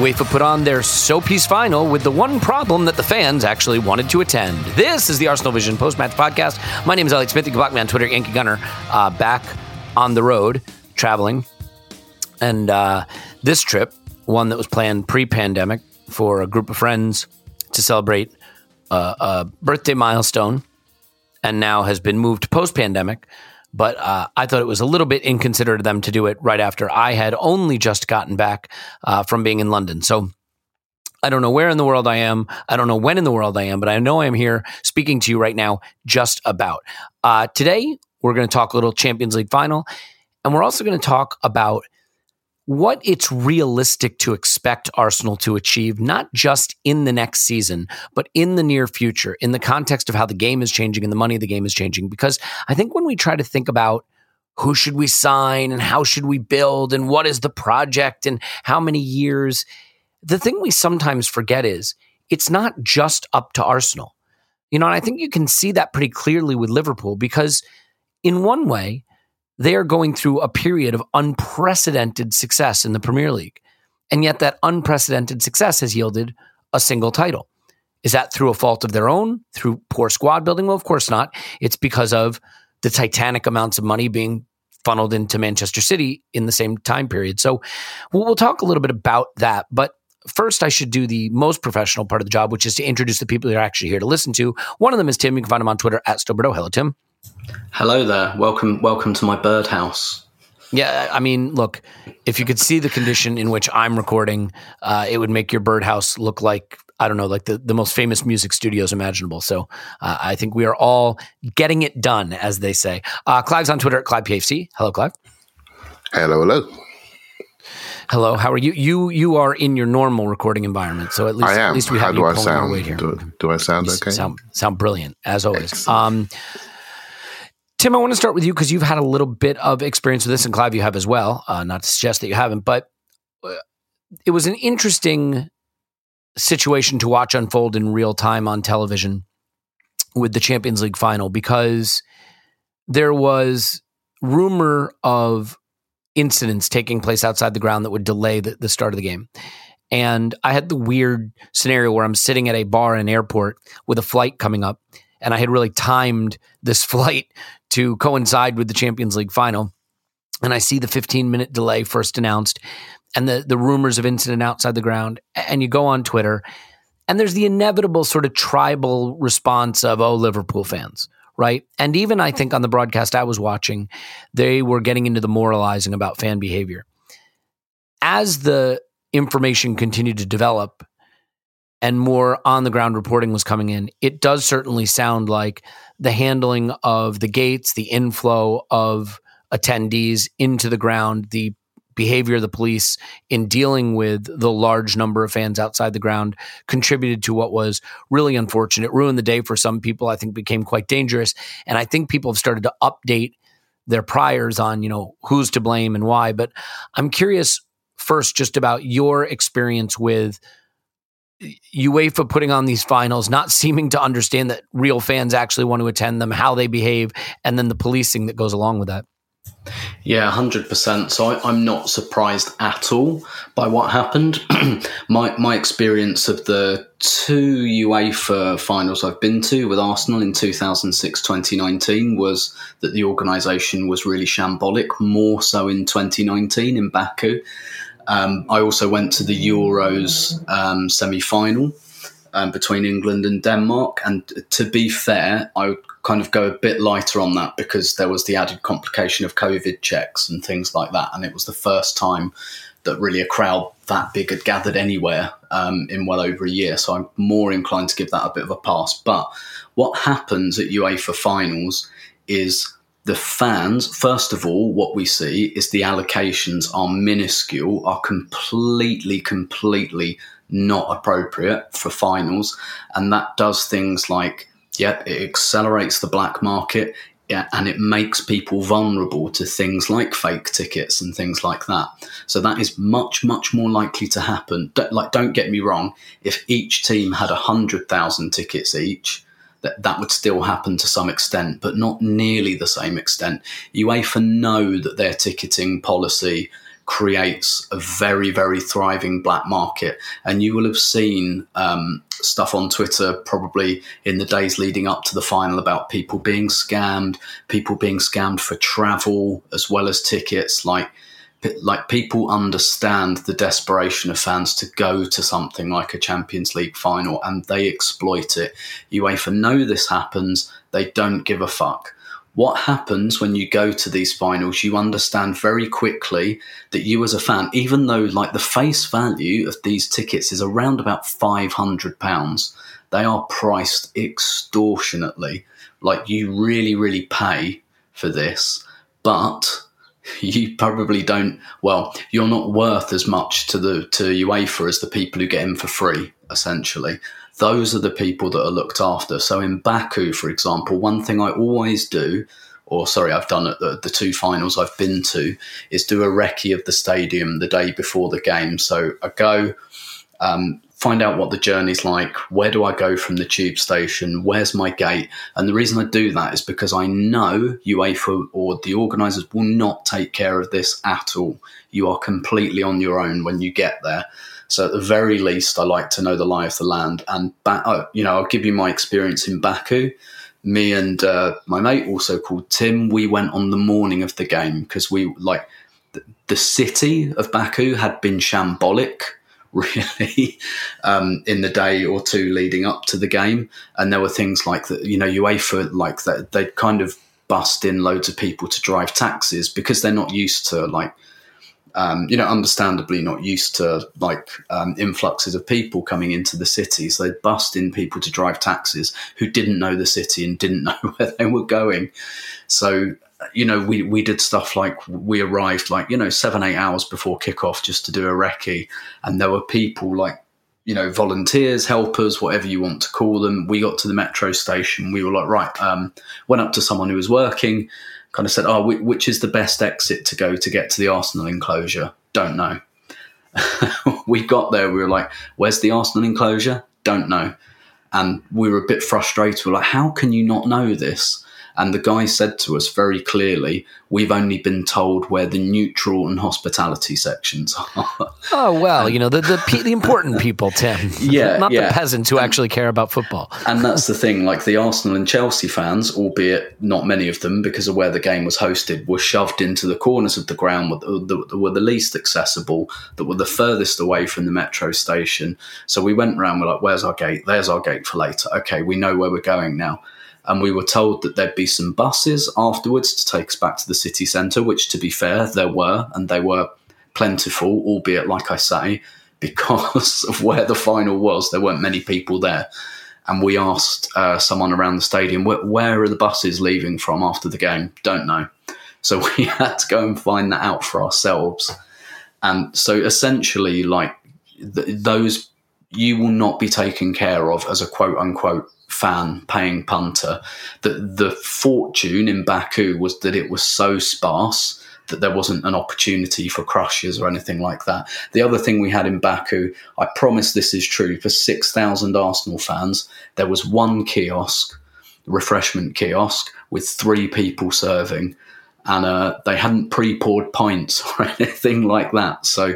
UEFA put on their Soapies final with the one problem that the fans actually wanted to attend. This is the Arsenal Vision post match podcast. My name is Alex Smith. You can block me on Twitter, Yankee Gunner, uh, back on the road traveling. And uh, this trip, one that was planned pre pandemic for a group of friends to celebrate uh, a birthday milestone and now has been moved post pandemic. But uh, I thought it was a little bit inconsiderate of them to do it right after I had only just gotten back uh, from being in London. So I don't know where in the world I am. I don't know when in the world I am, but I know I'm here speaking to you right now, just about. Uh, today, we're going to talk a little Champions League final, and we're also going to talk about what it's realistic to expect Arsenal to achieve, not just in the next season, but in the near future, in the context of how the game is changing and the money of the game is changing. Because I think when we try to think about who should we sign and how should we build and what is the project and how many years, the thing we sometimes forget is it's not just up to Arsenal. You know, and I think you can see that pretty clearly with Liverpool because, in one way, they are going through a period of unprecedented success in the Premier League. And yet, that unprecedented success has yielded a single title. Is that through a fault of their own, through poor squad building? Well, of course not. It's because of the titanic amounts of money being funneled into Manchester City in the same time period. So we'll, talk a little bit about that. But first, I should do the most professional part of the job, which is to introduce the people that are actually here to listen to. One of them is Tim. You can find him on Twitter at Stillberto. Hello, Tim. Hello there. Welcome, welcome to my birdhouse. Yeah, I mean, look, if you could see the condition in which I'm recording, uh, it would make your birdhouse look like I don't know, like the, the most famous music studios imaginable. So uh, I think we are all getting it done, as they say. Uh, Clive's on Twitter at ClivePFC. Hello, Clive. Hello, hello. Hello. How are you? You you are in your normal recording environment, so at least I am. at least we How have do I pulling our sound? weight here. Do, do I sound You okay? Sound sound brilliant as always. Excellent. Um, Tim, I want to start with you because you've had a little bit of experience with this, and Clive, you have as well. Uh, not to suggest that you haven't, but uh, it was an interesting situation to watch unfold in real time on television with the Champions League final because there was rumor of incidents taking place outside the ground that would delay the, the start of the game. And I had the weird scenario where I'm sitting at a bar in an airport with a flight coming up, and I had really timed this flight to coincide with the Champions League final. And I see the 15 minute delay first announced and the, the rumors of incident outside the ground. And you go on Twitter, and there's the inevitable sort of tribal response of, oh, Liverpool fans, right? And even I think on the broadcast I was watching, they were getting into the moralizing about fan behavior. As the information continued to develop and more on the ground reporting was coming in, it does certainly sound like the handling of the gates, the inflow of attendees into the ground, the behavior of the police in dealing with the large number of fans outside the ground contributed to what was really unfortunate, ruined the day for some people. I think became quite dangerous, and I think people have started to update their priors on you know who's to blame and why. But I'm curious first just about your experience with UEFA putting on these finals, not seeming to understand that real fans actually want to attend them, how they behave, and then the policing that goes along with that. Yeah, hundred percent. So I, am not surprised at all by what happened. my my experience of the two UEFA finals I've been to with Arsenal in 2006-2019 was that the organisation was really shambolic. More so in 2019 in Baku. Um, I also went to the Euros um, semi final um, between England and Denmark. And to be fair, I would kind of go a bit lighter on that because there was the added complication of COVID checks and things like that. And it was the first time that really a crowd that big had gathered anywhere um, in well over a year. So I'm more inclined to give that a bit of a pass. But what happens at UEFA finals is the fans, first of all, what we see is the allocations are minuscule, are completely, completely not appropriate for finals. And that does things like, yeah, it accelerates the black market yeah, and it makes people vulnerable to things like fake tickets and things like that. So that is much, much more likely to happen. like, don't get me wrong. If each team had a hundred thousand tickets each, that that would still happen to some extent, but not nearly the same extent. UEFA know that their ticketing policy creates a very, very thriving black market. And you will have seen um, stuff on Twitter probably in the days leading up to the final about people being scammed, people being scammed for travel as well as tickets. Like, like people understand the desperation of fans to go to something like a Champions League final and they exploit it. UEFA know this happens, they don't give a fuck. What happens when you go to these finals, you understand very quickly that you as a fan, even though like the face value of these tickets is around about £500, they are priced extortionately. Like you really, really pay for this, but you probably don't. Well, you're not worth as much to the to UEFA as the people who get in for free. Essentially, those are the people that are looked after. So in Baku, for example, one thing I always do, or sorry, I've done at the, the two finals I've been to, is do a recce of the stadium the day before the game. So I go. Um, find out what the journey's like. Where do I go from the tube station? Where's my gate? And the reason I do that is because I know UEFA or the organisers will not take care of this at all. You are completely on your own when you get there. So at the very least, I like to know the lie of the land. And ba- oh, you know, I'll give you my experience in Baku. Me and uh, my mate, also called Tim, we went on the morning of the game because we like the, the city of Baku had been shambolic really um, in the day or two leading up to the game. And there were things like that, you know, UEFA, like that, they'd kind of bust in loads of people to drive taxis because they're not used to like, um, you know, understandably not used to like um, influxes of people coming into the city. So they'd bust in people to drive taxis who didn't know the city and didn't know where they were going. So you know, we, we did stuff like we arrived like, you know, seven, eight hours before kickoff just to do a recce. And there were people like, you know, volunteers, helpers, whatever you want to call them. We got to the metro station. We were like, right, um, went up to someone who was working, kind of said, oh, which is the best exit to go to get to the Arsenal enclosure? Don't know. we got there. We were like, where's the Arsenal enclosure? Don't know. And we were a bit frustrated. We we're like, how can you not know this? And the guy said to us very clearly, we've only been told where the neutral and hospitality sections are. Oh, well, you know, the, the, the important people, Tim. Yeah. Not yeah. the peasants who and, actually care about football. And that's the thing. Like the Arsenal and Chelsea fans, albeit not many of them because of where the game was hosted, were shoved into the corners of the ground uh, that were the least accessible, that were the furthest away from the metro station. So we went around, we're like, where's our gate? There's our gate for later. Okay, we know where we're going now and we were told that there'd be some buses afterwards to take us back to the city centre, which, to be fair, there were, and they were plentiful, albeit, like I say, because of where the final was, there weren't many people there. And we asked uh, someone around the stadium, where, where are the buses leaving from after the game? Don't know. So we had to go and find that out for ourselves. And so essentially, like th- those, you will not be taken care of as a quote unquote fan paying punter. That the fortune in Baku was that it was so sparse that there wasn't an opportunity for crushes or anything like that. The other thing we had in Baku, I promise this is true, for 6,000 Arsenal fans, there was one kiosk, refreshment kiosk, with three people serving. And uh, they hadn't pre poured pints or anything like that. So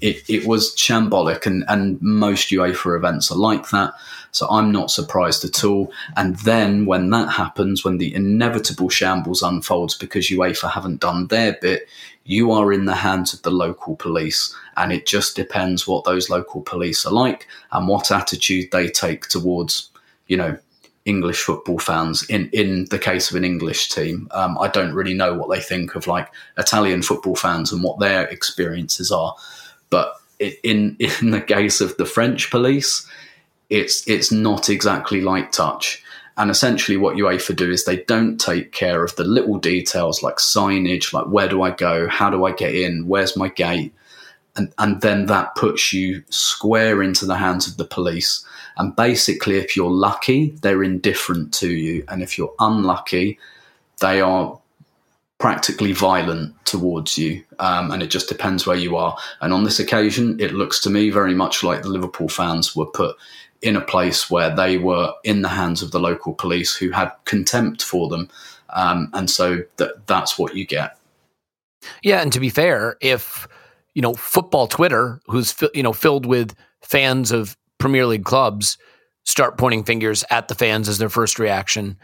it, it was shambolic, and, and most UEFA events are like that. So I'm not surprised at all. And then when that happens, when the inevitable shambles unfolds because UEFA haven't done their bit, you are in the hands of the local police. And it just depends what those local police are like and what attitude they take towards, you know, English football fans in, in the case of an English team. Um, I don't really know what they think of like Italian football fans and what their experiences are. But in in the case of the French police, it's it's not exactly light touch. And essentially, what UEFA do is they don't take care of the little details like signage, like where do I go, how do I get in, where's my gate, and and then that puts you square into the hands of the police. And basically, if you're lucky, they're indifferent to you, and if you're unlucky, they are practically violent towards you. Um, and it just depends where you are. And on this occasion, it looks to me very much like the Liverpool fans were put in a place where they were in the hands of the local police who had contempt for them. Um, and so that that's what you get. Yeah, and to be fair, if you know football Twitter, who's you know filled with fans of Premier League clubs, start pointing fingers at the fans as their first reaction,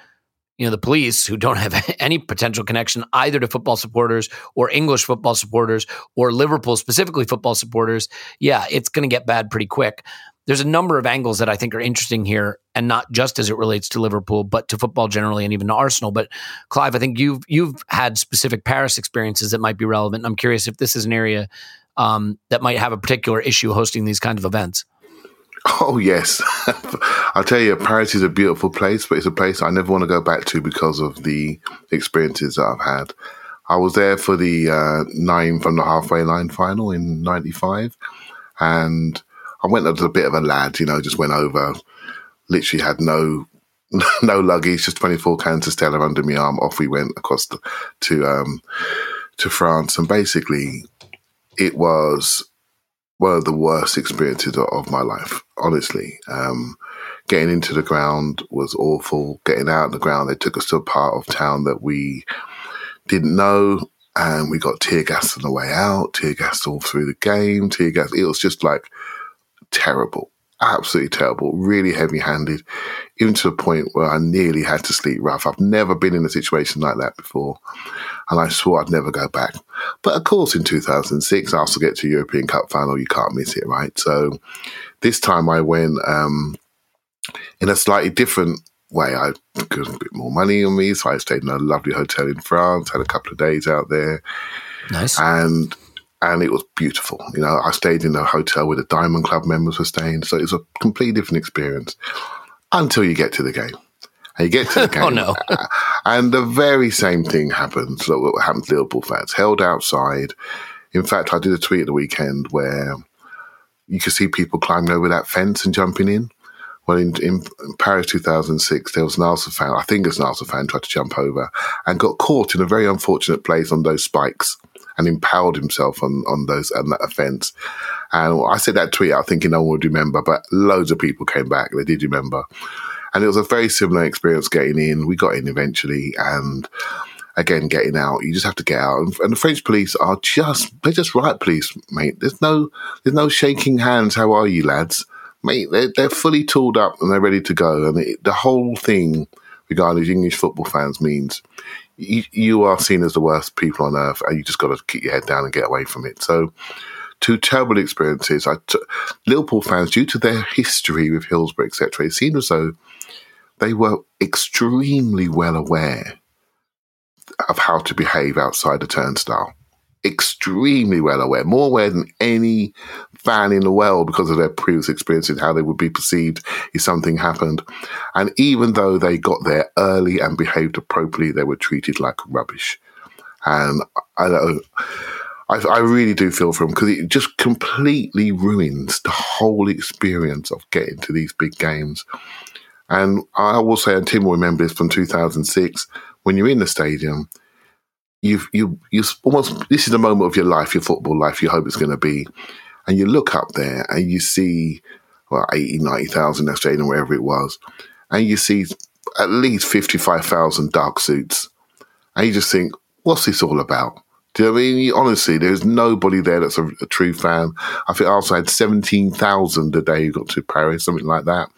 you know the police who don't have any potential connection either to football supporters or English football supporters or Liverpool specifically football supporters, yeah, it's going to get bad pretty quick there's a number of angles that I think are interesting here, and not just as it relates to Liverpool, but to football generally, and even to Arsenal. But Clive, I think you've you've had specific Paris experiences that might be relevant. I'm curious if this is an area um, that might have a particular issue hosting these kinds of events. Oh yes, I'll tell you, Paris is a beautiful place, but it's a place I never want to go back to because of the experiences that I've had. I was there for the uh, nine from the halfway line final in '95, and I went as a bit of a lad, you know, just went over, literally had no no luggage, just 24 cans of Stella under my arm. Off we went across the, to um, to France, and basically, it was one of the worst experiences of my life. Honestly, um, getting into the ground was awful. Getting out of the ground, they took us to a part of town that we didn't know, and we got tear gassed on the way out. Tear gassed all through the game. Tear gas. It was just like terrible, absolutely terrible, really heavy handed, even to the point where I nearly had to sleep rough. I've never been in a situation like that before, and I swore I'd never go back. But of course, in 2006, I also get to European Cup final, you can't miss it, right? So this time I went um, in a slightly different way. I got a bit more money on me, so I stayed in a lovely hotel in France, had a couple of days out there. Nice. And and it was beautiful. You know, I stayed in a hotel where the Diamond Club members were staying, so it was a completely different experience until you get to the game. And you get to the game, oh no! and the very same thing happens. So what happened to Liverpool fans held outside. In fact, I did a tweet at the weekend where you could see people climbing over that fence and jumping in. Well, in, in Paris 2006, there was an Arsenal fan, I think it was an Arsenal fan, tried to jump over and got caught in a very unfortunate place on those spikes and impaled himself on, on those on that offence. And I said that tweet out thinking no one would remember, but loads of people came back. They did remember. And it was a very similar experience getting in. We got in eventually and again getting out. You just have to get out. And, and the French police are just they're just right police, mate. There's no there's no shaking hands. How are you, lads? Mate, they're, they're fully tooled up and they're ready to go. And it, the whole thing regarding English football fans means you, you are seen as the worst people on earth, and you just got to keep your head down and get away from it. So, two terrible experiences. I t- Liverpool fans, due to their history with Hillsborough, etc., it seemed as though they were extremely well aware of how to behave outside the turnstile extremely well aware, more aware than any fan in the world because of their previous experiences, how they would be perceived if something happened. And even though they got there early and behaved appropriately, they were treated like rubbish. And I know I, I really do feel for him because it just completely ruins the whole experience of getting to these big games. And I will say, and Tim will remember this from 2006, when you're in the stadium, you've you you almost this is the moment of your life, your football life. You hope it's going to be, and you look up there and you see well 80, 90,000 that stadium, wherever it was, and you see at least fifty five thousand dark suits, and you just think, what's this all about? Do you know I mean? Honestly, there's nobody there that's a, a true fan. I think Arsenal had 17,000 a day who got to Paris, something like that.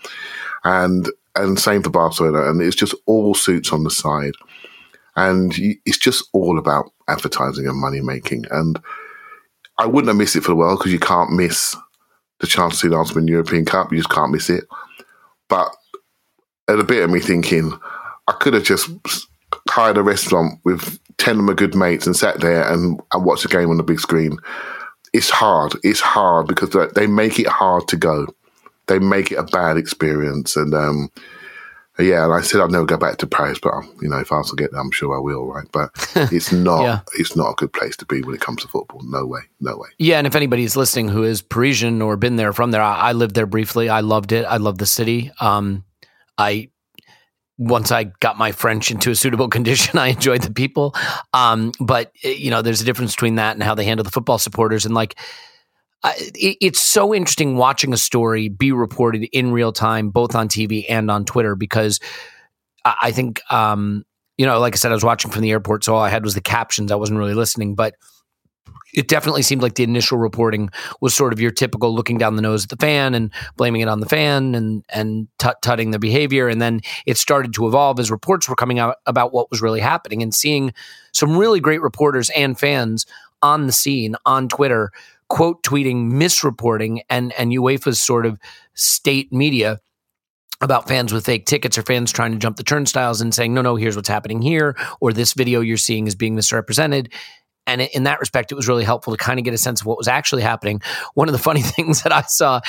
And and same for Barcelona. And it's just all suits on the side. And it's just all about advertising and money making. And I wouldn't have missed it for the world because you can't miss the chance to see the Arsenal European Cup. You just can't miss it. But at a bit of me thinking, I could have just hired a restaurant with 10 of my good mates and sat there and, and watched the game on the big screen. It's hard. It's hard because they make it hard to go. They make it a bad experience. And um, yeah, and I said I'd never go back to Paris, but you know, if I also get there, I'm sure I will, right? But it's not yeah. it's not a good place to be when it comes to football. No way, no way. Yeah, and if anybody's listening who is Parisian or been there from there, I, I lived there briefly. I loved it. I love the city. Um, I once I got my French into a suitable condition, I enjoyed the people. Um, but eh, you know, there's a difference between that and how they handle the football supporters. And like, it's so interesting watching a story be reported in real time, both on TV and on Twitter, because I, think, um, you know, like I said, I was watching from the airport, so all I had was the captions. I wasn't really listening, but it definitely seemed like the initial reporting was sort of your typical looking down the nose at the fan and blaming it on the fan and and tut tutting the behavior. And then it started to evolve as reports were coming out about what was really happening and seeing some really great reporters and fans on the scene on Twitter quote tweeting misreporting and and UEFA's sort of state media about fans with fake tickets or fans trying to jump the turnstiles and saying no no here's what's happening here or this video you're seeing is being misrepresented and in that respect, it was really helpful to kind of get a sense of what was actually happening. One of the funny things that I saw,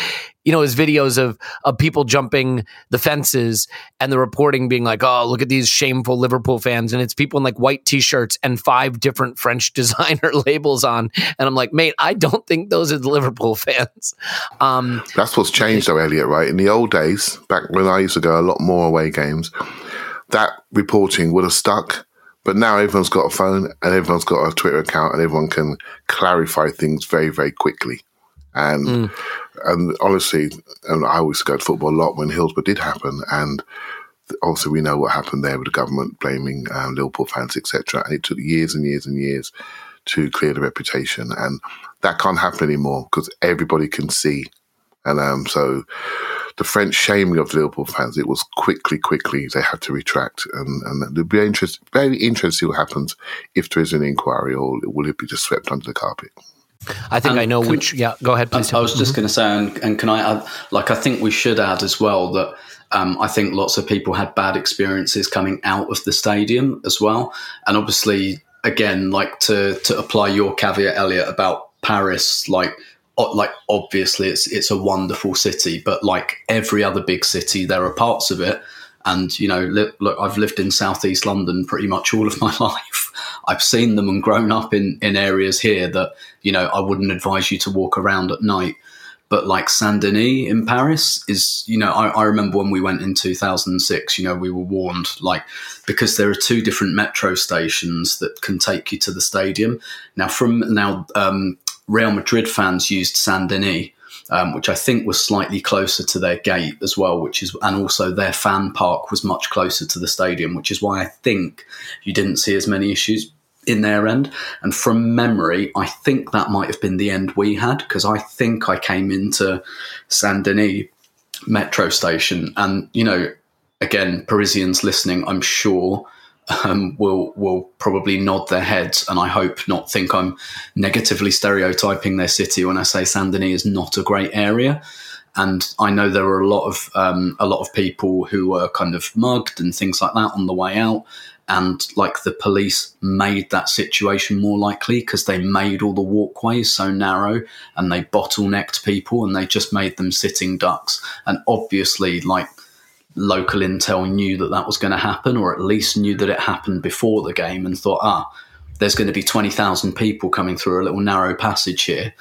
you know, is videos of of people jumping the fences and the reporting being like, "Oh, look at these shameful Liverpool fans," and it's people in like white t-shirts and five different French designer labels on, and I'm like, "Mate, I don't think those are the Liverpool fans." Um, That's what's changed, though, Elliot. Right? In the old days, back when I used to go a lot more away games, that reporting would have stuck but now everyone's got a phone and everyone's got a Twitter account and everyone can clarify things very, very quickly. And mm. and honestly, and I always go to football a lot when Hillsborough did happen, and obviously we know what happened there with the government blaming um, Liverpool fans, etc. And it took years and years and years to clear the reputation, and that can't happen anymore because everybody can see. And um, so the French shaming of Liverpool fans, it was quickly, quickly they had to retract, and and it'll be interest, very interesting to see what happens if there is an inquiry, or will it be just swept under the carpet? I think and I know can, which. Yeah, go ahead, please. I, I was just mm-hmm. going to say, and, and, can I add? Like, I think we should add as well that um, I think lots of people had bad experiences coming out of the stadium as well, and obviously, again, like to to apply your caveat, Elliot, about Paris, like like obviously it's it's a wonderful city, but like every other big city, there are parts of it. And you know, li- look, I've lived in southeast London pretty much all of my life. I've seen them and grown up in in areas here that you know I wouldn't advise you to walk around at night. But like Saint Denis in Paris is, you know, I, I remember when we went in 2006, you know, we were warned, like, because there are two different metro stations that can take you to the stadium. Now, from now, um, Real Madrid fans used Saint Denis, um, which I think was slightly closer to their gate as well, which is, and also their fan park was much closer to the stadium, which is why I think you didn't see as many issues in their end. And from memory, I think that might have been the end we had because I think I came into Saint Denis metro station, and you know, again, Parisians listening, I'm sure um, will will probably nod their heads, and I hope not think I'm negatively stereotyping their city when I say Saint Denis is not a great area. And I know there are a lot of um, a lot of people who were kind of mugged and things like that on the way out, and like the police made that situation more likely because they made all the walkways so narrow and they bottlenecked people and they just made them sitting ducks. And obviously, like local intel knew that that was going to happen, or at least knew that it happened before the game and thought, ah, there's going to be 20,000 people coming through a little narrow passage here.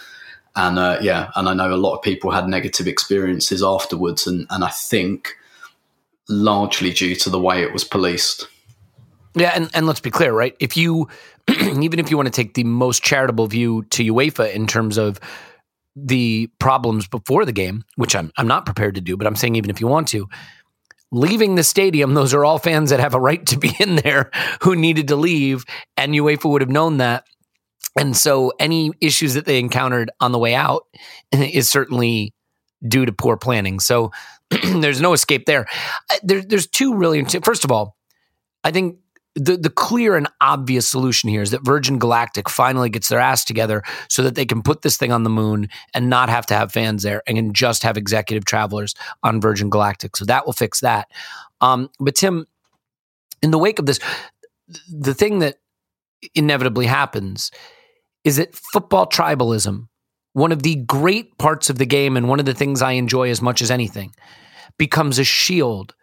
And uh, yeah, and I know a lot of people had negative experiences afterwards, and, and I think largely due to the way it was policed. Yeah, and, and let's be clear, right? If you even if you want to take the most charitable view to UEFA in terms of the problems before the game, which I'm I'm not prepared to do, but I'm saying even if you want to, leaving the stadium, those are all fans that have a right to be in there who needed to leave, and UEFA would have known that. And so any issues that they encountered on the way out is certainly due to poor planning. So there's no escape there. there. There's two really, first of all, I think the, the clear and obvious solution here is that Virgin Galactic finally gets their ass together so that they can put this thing on the moon and not have to have fans there and can just have executive travelers on Virgin Galactic. So that will fix that. Um, but Tim, in the wake of this, the thing that inevitably happens is that football tribalism, one of the great parts of the game and one of the things I enjoy as much as anything, becomes a shield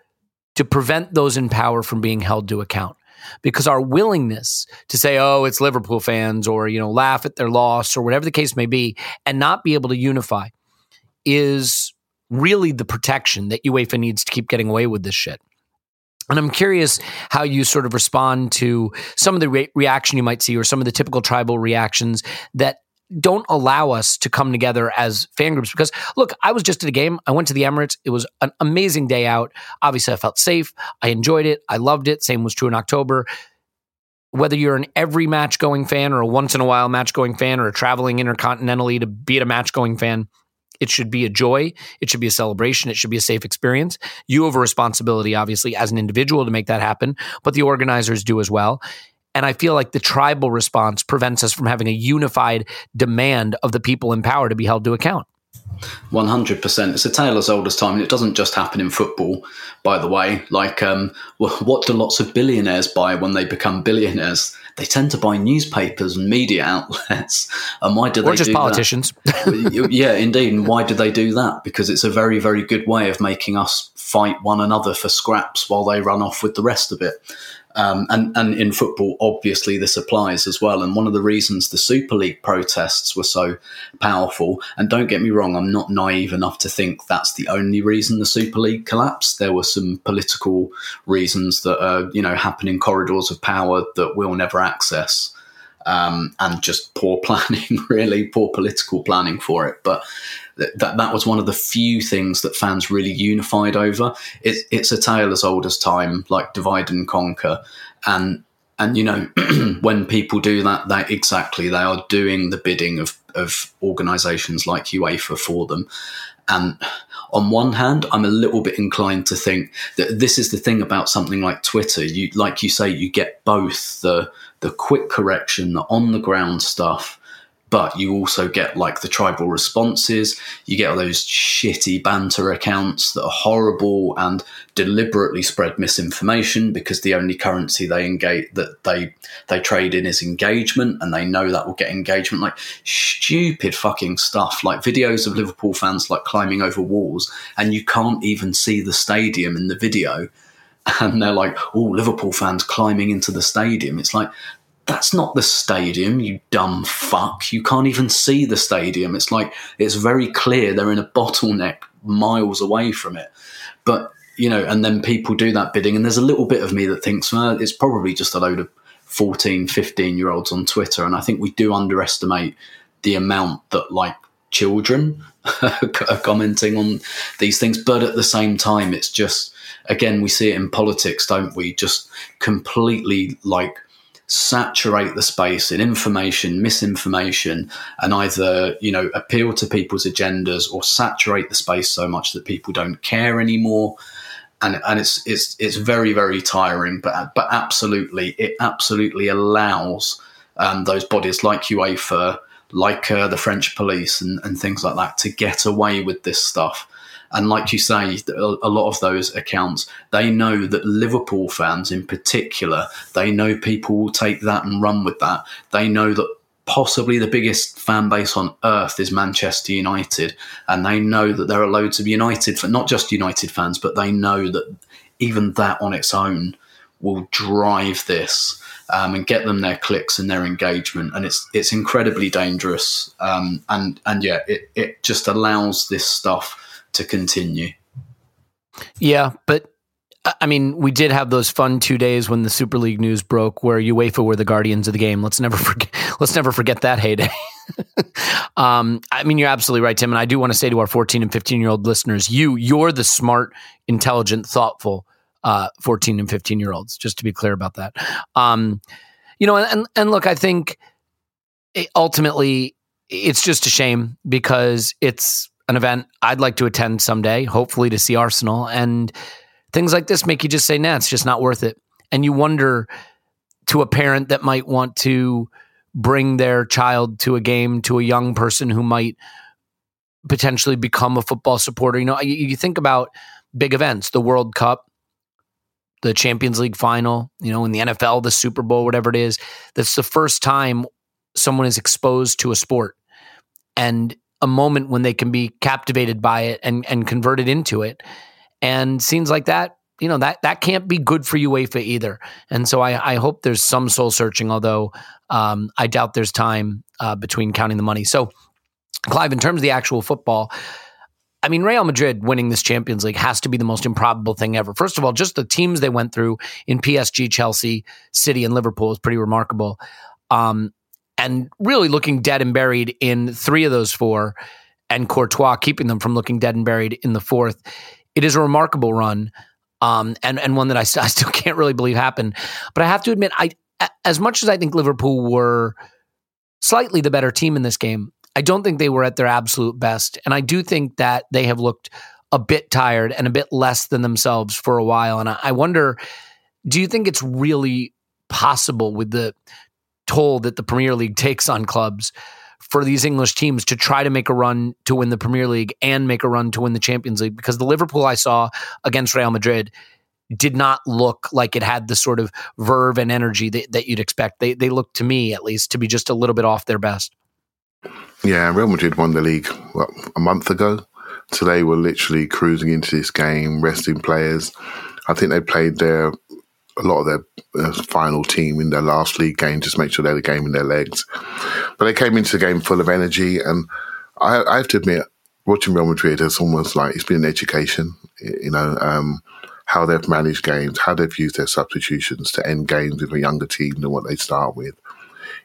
to prevent those in power from being held to account because our willingness to say, oh, it's Liverpool fans or, you know, laugh at their loss or whatever the case may be and not be able to unify is really the protection that UEFA needs to keep getting away with this shit. And I'm curious how you sort of respond to some of the re- reaction you might see or some of the typical tribal reactions that don't allow us to come together as fan groups because look i was just at a game. I went to the emirates. It was an amazing day out. Obviously i felt safe. I enjoyed it. I loved it. Same was true in october. Whether you're an every match going fan or a once in a while match going fan or a traveling intercontinentally to be a match going fan it should be a joy. It should be a celebration. It should be a safe experience. You have a responsibility obviously as an individual to make that happen but the organizers do as well and I feel like the tribal response prevents us from having a unified demand of the people in power to be held to account. 100%. It's a tale as old as time. And it doesn't just happen in football, by the way. Like, um, what do lots of billionaires buy when they become billionaires? They tend to buy newspapers and media outlets. And why do or they just do politicians. yeah, indeed. And why do they do that? Because it's a very, very good way of making us fight one another for scraps while they run off with the rest of it. Um, and, and in football, obviously, this applies as well. And one of the reasons the Super League protests were so powerful, and don't get me wrong, I'm not naive enough to think that's the only reason the Super League collapsed. There were some political reasons that are, you know, happen in corridors of power that we'll never access. Um, and just poor planning, really poor political planning for it. But that that was one of the few things that fans really unified over. It, it's a tale as old as time, like divide and conquer, and and you know when people do that, that exactly they are doing the bidding of of organisations like UEFA for them, and on one hand, I'm a little bit inclined to think that this is the thing about something like Twitter. You, like you say, you get both the the quick correction, the on the ground stuff, but you also get like the tribal responses. You get all those shitty banter accounts that are horrible and deliberately spread misinformation because the only currency they engage that they they trade in is engagement, and they know that will get engagement. Like stupid fucking stuff, like videos of Liverpool fans like climbing over walls, and you can't even see the stadium in the video and they're like, "Oh, Liverpool fans climbing into the stadium." It's like that's not the stadium, you dumb fuck. You can't even see the stadium. It's like it's very clear they're in a bottleneck miles away from it. But, you know, and then people do that bidding, and there's a little bit of me that thinks, well, it's probably just a load of 14, 15 year olds on Twitter. And I think we do underestimate the amount that, like, children are commenting on these things. But at the same time, it's just, again, we see it in politics, don't we? Just completely like saturate the space in information, misinformation, and either you know appeal to people's agendas or saturate the space so much that people don't care anymore. And, and it's it's it's very very tiring, but but absolutely it absolutely allows um, those bodies like UEFA, like uh, the French police, and, and things like that to get away with this stuff and like you say, a lot of those accounts, they know that Liverpool fans in particular, they know people will take that and run with that. They know that possibly the biggest fan base on earth is Manchester United, and they know that there are loads of United, not just United fans, but they know that even that on its own will drive this um, and get them their clicks and their engagement, and it's it's incredibly dangerous. Um, and and yeah, it it just allows this stuff to continue. Yeah, but I mean, we did have those fun two days when the Super League news broke, where UEFA were the guardians of the game. Let's never forget. Let's never forget that heyday. um, I mean, you're absolutely right, Tim. And I do want to say to our 14 and 15 year old listeners, you, you're the smart, intelligent, thoughtful uh, 14 and 15 year olds. Just to be clear about that. Um, you know, and and look, I think it, ultimately it's just a shame because it's an event I'd like to attend someday, hopefully to see Arsenal and things like this make you just say, nah, it's just not worth it. And you wonder to a parent that might want to bring their child to a game to a young person who might potentially become a football supporter. You know, you, you think about big events, the World Cup, the Champions League final, you know, in the NFL, the Super Bowl, whatever it is. That's the first time someone is exposed to a sport and a moment when they can be captivated by it and, and converted into it. And scenes like that, you know, that that can't be good for UEFA either. And so I, I hope there's some soul searching, although um, I doubt there's time uh, between counting the money. So, Clive, in terms of the actual football, I mean, Real Madrid winning this Champions League has to be the most improbable thing ever. First of all, just the teams they went through in PSG, Chelsea, City, and Liverpool is pretty remarkable. Um, and really looking dead and buried in three of those four, and Courtois keeping them from looking dead and buried in the fourth it is a remarkable run, um, and and one that I, I still can't really believe happened. But I have to admit, I as much as I think Liverpool were slightly the better team in this game, I don't think they were at their absolute best, and I do think that they have looked a bit tired and a bit less than themselves for a while. And I, I wonder, do you think it's really possible with the toll that the Premier League takes on clubs? for these English teams to try to make a run to win the Premier League and make a run to win the Champions League because the Liverpool I saw against Real Madrid did not look like it had the sort of verve and energy that, that you'd expect. They they looked to me at least to be just a little bit off their best. Yeah, Real Madrid won the league what, a month ago. Today we're literally cruising into this game, resting players. I think they played their a lot of their uh, final team in their last league game, just make sure they had a game in their legs. But they came into the game full of energy, and I, I have to admit, watching Real Madrid has almost like it's been an education. You know, um, how they've managed games, how they've used their substitutions to end games with a younger team than what they start with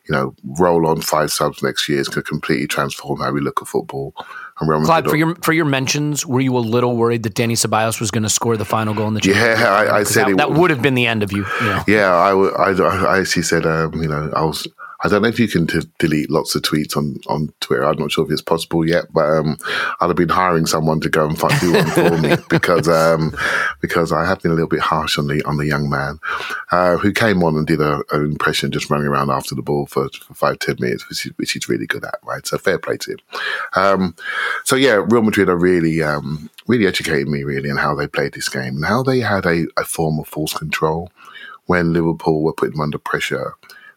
you know, roll on five subs next year is going to completely transform how we look at football. And Real Clyde, for your for your mentions, were you a little worried that Dani Ceballos was going to score the final goal in the Champions Yeah, I, I said that, that would have been the end of you. you know. Yeah, I, I, I actually said, um, you know, I was I don't know if you can t- delete lots of tweets on, on Twitter. I'm not sure if it's possible yet, but um, I'd have been hiring someone to go and find, do one for me because um, because I have been a little bit harsh on the on the young man uh, who came on and did a, an impression just running around after the ball for, for five ten minutes, which, which he's really good at, right? So fair play to him. Um, so yeah, Real Madrid are really um, really educated me really in how they played this game and how they had a, a form of force control when Liverpool were putting them under pressure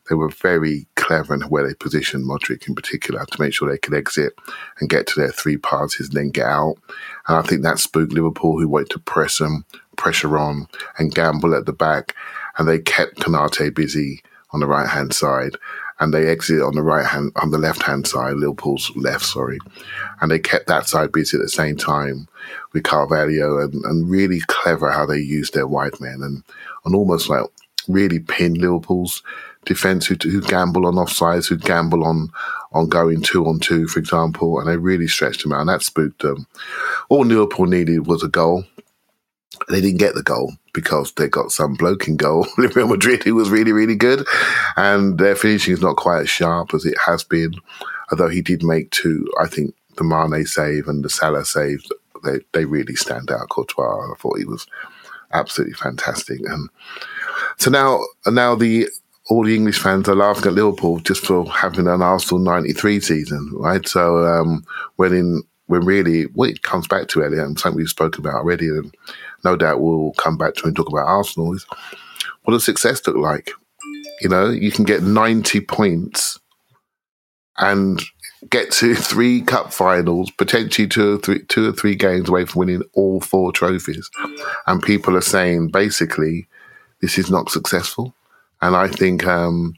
they were very clever in where they positioned Modric in particular to make sure they could exit and get to their three passes and then get out. And I think that spooked Liverpool, who wanted to press them, pressure on, and gamble at the back. And they kept Konate busy on the right hand side. And they exited on the right hand, on the left hand side, Liverpool's left, sorry. And they kept that side busy at the same time with Carvajal and, and really clever how they used their wide men and, and almost like really pinned Liverpool's defence who, who gamble on offsides, who gamble on on going two on two, for example, and they really stretched them out, and that spooked them. All Liverpool needed was a goal. They didn't get the goal because they got some bloke in goal, Real Madrid, who was really, really good, and their finishing is not quite as sharp as it has been. Although he did make two, I think the Mane save and the Salah save, they they really stand out. Courtois, I thought he was absolutely fantastic, and so now now the all the English fans are laughing at Liverpool just for having an Arsenal '93 season, right? So um, when in when really what it comes back to Elliot, and something we've spoken about already, and no doubt we'll come back to and talk about Arsenal is what does success look like? You know, you can get 90 points and get to three cup finals, potentially two or three, two or three games away from winning all four trophies. And people are saying basically this is not successful. And I think um,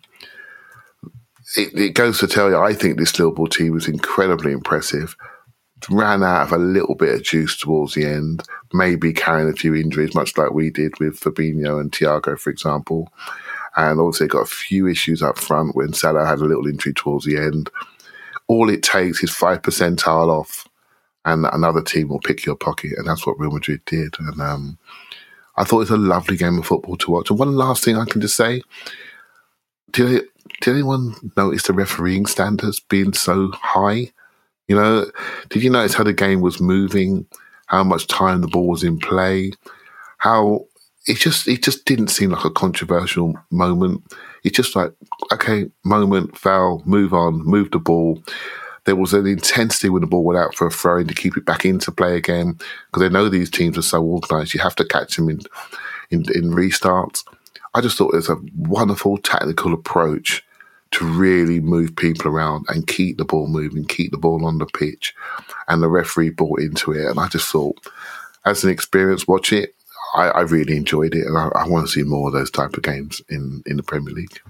it, it goes to tell you, I think this Liverpool team was incredibly impressive. Ran out of a little bit of juice towards the end, maybe carrying a few injuries, much like we did with Fabinho and Thiago, for example. And obviously got a few issues up front when Salah had a little injury towards the end. All it takes is five percentile off, and another team will pick your pocket, and that's what Real Madrid did. And um, I thought it was a lovely game of football to watch. And one last thing I can just say: did, did anyone notice the refereeing standards being so high? You know, did you notice how the game was moving? How much time the ball was in play? How it just it just didn't seem like a controversial moment. It's just like okay, moment, foul, move on, move the ball. There was an intensity when the ball went out for a throw in to keep it back into play again because they know these teams are so organised. You have to catch them in, in in restarts. I just thought it was a wonderful tactical approach to really move people around and keep the ball moving, keep the ball on the pitch. And the referee bought into it. And I just thought, as an experience, watch it. I, I really enjoyed it, and I, I want to see more of those type of games in, in the Premier League.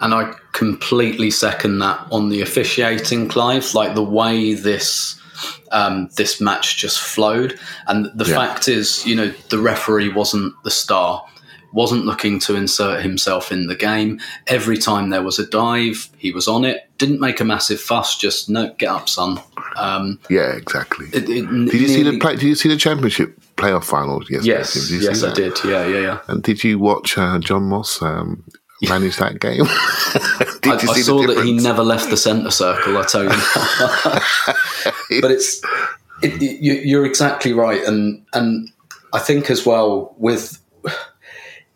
And I completely second that on the officiating, Clive. Like the way this um, this match just flowed, and the Yeah. fact is, you know, the referee wasn't the star, wasn't looking to insert himself in the game. Every time there was a dive, he was on it. Didn't make a massive fuss. Just no, get up, son. Um, Yeah, exactly. it, it did you see the play, Did you see the championship playoff finals yesterday? Yes, yes, I did. Yeah, yeah, yeah. And did you watch uh, John Moss um, manage that game? I, I saw that he never left the centre circle. I tell you, but it's it, it, you, you're exactly right, and and I think as well with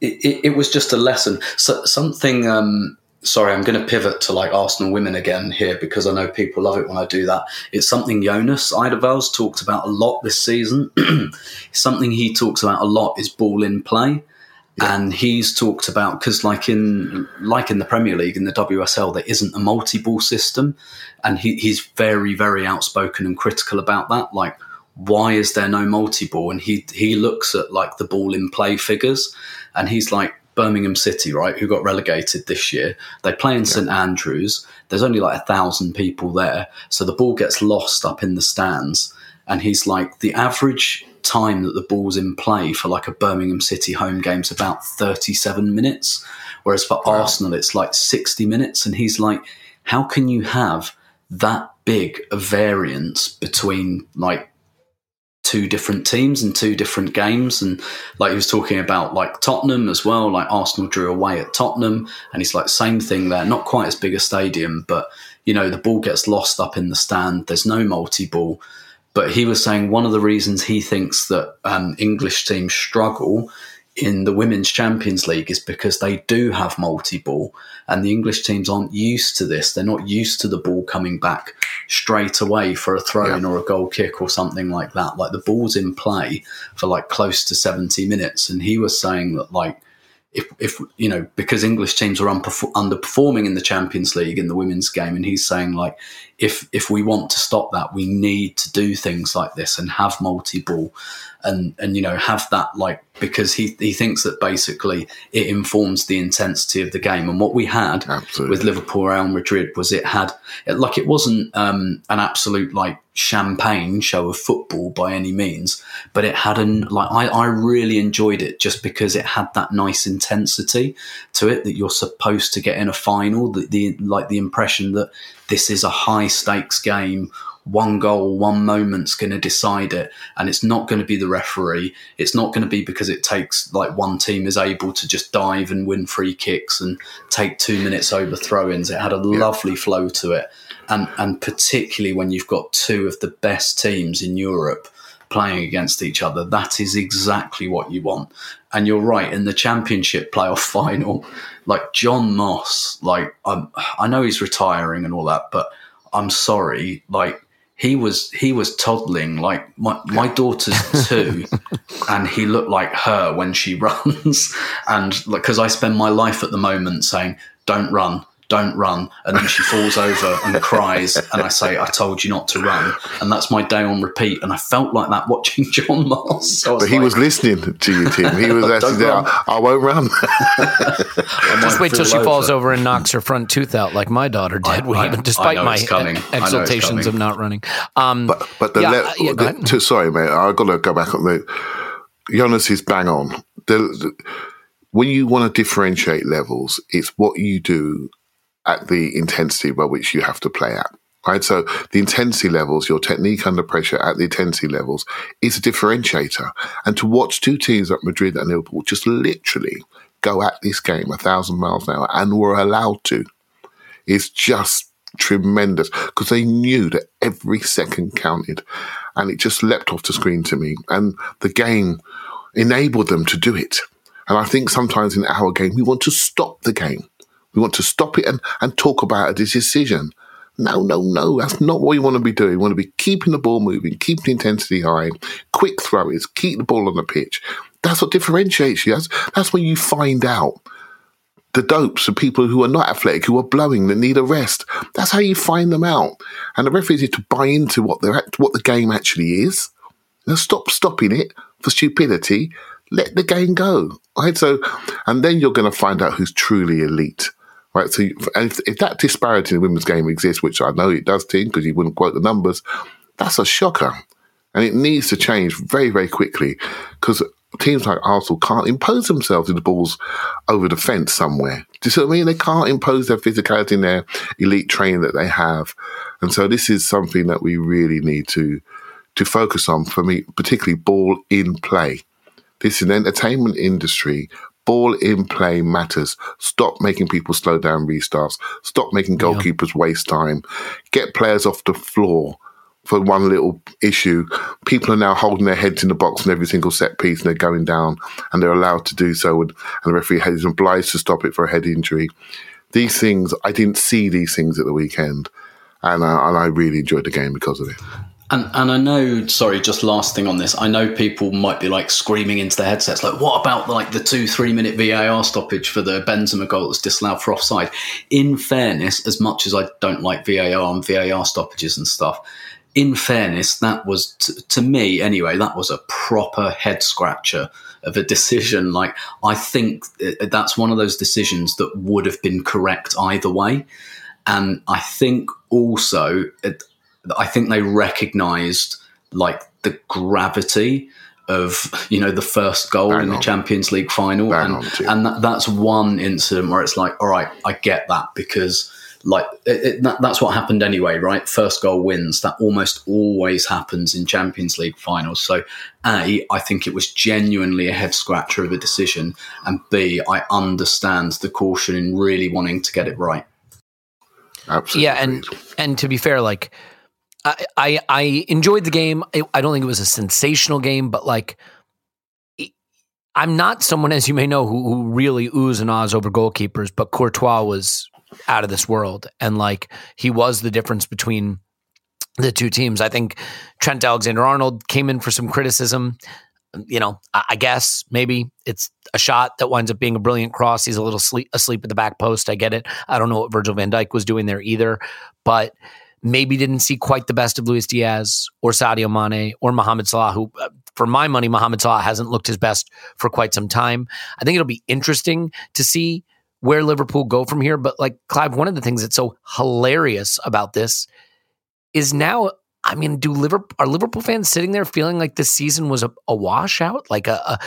it, it, was just a lesson. So, something. Um, sorry, I'm going to pivot to like Arsenal women again here because I know people love it when I do that. It's something Jonas Eidevall's talked about a lot this season. something he talks about a lot is ball in play and he's talked about because like in like in the Premier League in the WSL there isn't a multi-ball system. And he, he's very very outspoken and critical about that. Like why is there no multi-ball? And he he looks at like the ball in play figures. And he's like Birmingham City right who got relegated this year. They play in St Andrews. There's only like a thousand people there. So the ball gets lost up in the stands. And he's like the average time that the ball's in play for like a Birmingham City home game's about 37 minutes whereas for Arsenal it's like 60 minutes. And he's like how can you have that big a variance between like two different teams and two different games? And like he was talking about like Tottenham as well like Arsenal drew away at Tottenham and he's like same thing there not quite as big a stadium but you know the ball gets lost up in the stand there's no multi-ball but he was saying one of the reasons he thinks that um, English teams struggle in the Women's Champions League is because they do have multi ball, and the English teams aren't used to this. They're not used to the ball coming back straight away for a throw in or a goal kick or something like that. Like the ball's in play for like close to 70 minutes. And he was saying that, like, if, if you know because English teams are underperforming in the Champions League in the women's game, and he's saying like if if we want to stop that, we need to do things like this and have multi ball, and and you know have that like because he he thinks that basically it informs the intensity of the game, and what we had Absolutely. with Liverpool Real Madrid was it had it, like it wasn't um, an absolute like champagne show of football by any means, but it had an like I, I really enjoyed it just because it had that nice intensity to it that you're supposed to get in a final. The, the like the impression that this is a high stakes game. One goal, one moment's going to decide it, and it's not going to be the referee. It's not going to be because it takes like one team is able to just dive and win free kicks and take two minutes over throw-ins. It had a lovely flow to it, and and particularly when you've got two of the best teams in Europe playing against each other, that is exactly what you want. And you're right in the championship playoff final, like John Moss, like I'm, I know he's retiring and all that, but I'm sorry, like he was he was toddling like my, my daughter's two and he looked like her when she runs. And because i spend my life at the moment saying don't run don't run. And then she falls over and cries. And I say, I told you not to run. And that's my day on repeat. And I felt like that watching John Moss. So But he like, was listening to you, Tim. He was actually there. I, I won't run. I Just wait till fall she falls over and knocks her front tooth out, like my daughter did. I- we- I- I despite my it's coming. I know exultations of not running. Um, But but the, Yeah, le- uh, yeah, the- to, sorry, mate. I've got to go back on the. Jonas is bang on. The, the, when you want to differentiate levels, it's what you do at the intensity by which you have to play at. Right. So the intensity levels, your technique under pressure at the intensity levels is a differentiator. And to watch two teams like Madrid and Liverpool just literally go at this game a thousand miles an hour and were allowed to is just tremendous because they knew that every second counted and it just leapt off the screen to me and the game enabled them to do it and i think sometimes in our game we want to stop the game we want to stop it and, and talk about a decision no no no that's not what we want to be doing we want to be keeping the ball moving keeping the intensity high quick throws keep the ball on the pitch that's what differentiates you that's, that's when you find out the dopes, the people who are not athletic, who are blowing, that need a rest. That's how you find them out. And the referees need to buy into what they're act- what the game actually is. Now stop stopping it for stupidity. Let the game go. Right. So, and then you're going to find out who's truly elite. Right. So, if, if that disparity in the women's game exists, which I know it does, team, because you wouldn't quote the numbers, that's a shocker. And it needs to change very, very quickly because teams like Arsenal can't impose themselves with the balls over the fence somewhere. Do you see what I mean? They can't impose their physicality and their elite training that they have. And so this is something that we really need to to focus on for me, particularly ball in play. This is an entertainment industry. Ball in play matters. Stop making people slow down restarts. Stop making goalkeepers waste time. Get players off the floor for one little issue. People are now holding their heads in the box in every single set piece and they're going down and they're allowed to do so. And, and the referee is obliged to stop it for a head injury. These things, I didn't see these things at the weekend. And, uh, and I really enjoyed the game because of it. And and I know, sorry, just last thing on this. I know people might be like screaming into their headsets, like, what about like the two three minute VAR stoppage for the Benzema goal that's disallowed for offside? In fairness, as much as I don't like VAR and VAR stoppages and stuff, in fairness, that was t- to me anyway. That was a proper head scratcher of a decision. Like I think uh, that's one of those decisions that would have been correct either way. And I think also, I think they recognised like the gravity of you know the first goal Bang in the. Champions League final, Bang and and that, that's one incident where it's like, all right, I get that because like it, it, that, that's what happened anyway, right? First goal wins. That almost always happens in Champions League finals. So, a, I think it was genuinely a head scratcher of a decision, and b, I understand the caution in really wanting to get it right. Absolutely. yeah, and and to be fair, like I I, enjoyed the game. I, don't think it was a sensational game, but like I'm not someone, as you may know, who, who really oohs and ahs over goalkeepers. But Courtois was out of this world, and like he was the difference between the two teams. I think Trent Alexander Arnold came in for some criticism. You know, I, I guess maybe it's a shot that winds up being a brilliant cross. He's a little sleep, asleep at the back post. I get it. I don't know what Virgil van Dijk was doing there either, but maybe didn't see quite the best of Luis Diaz or Sadio Mane or Mohamed Salah, who, uh, for my money, Mohamed Salah hasn't looked his best for quite some time. I think it'll be interesting to see where Liverpool go from here. But like Clive, one of the things that's so hilarious about this is now. I mean, do Liverpool are Liverpool fans sitting there feeling like this season was a, a washout? Like a, a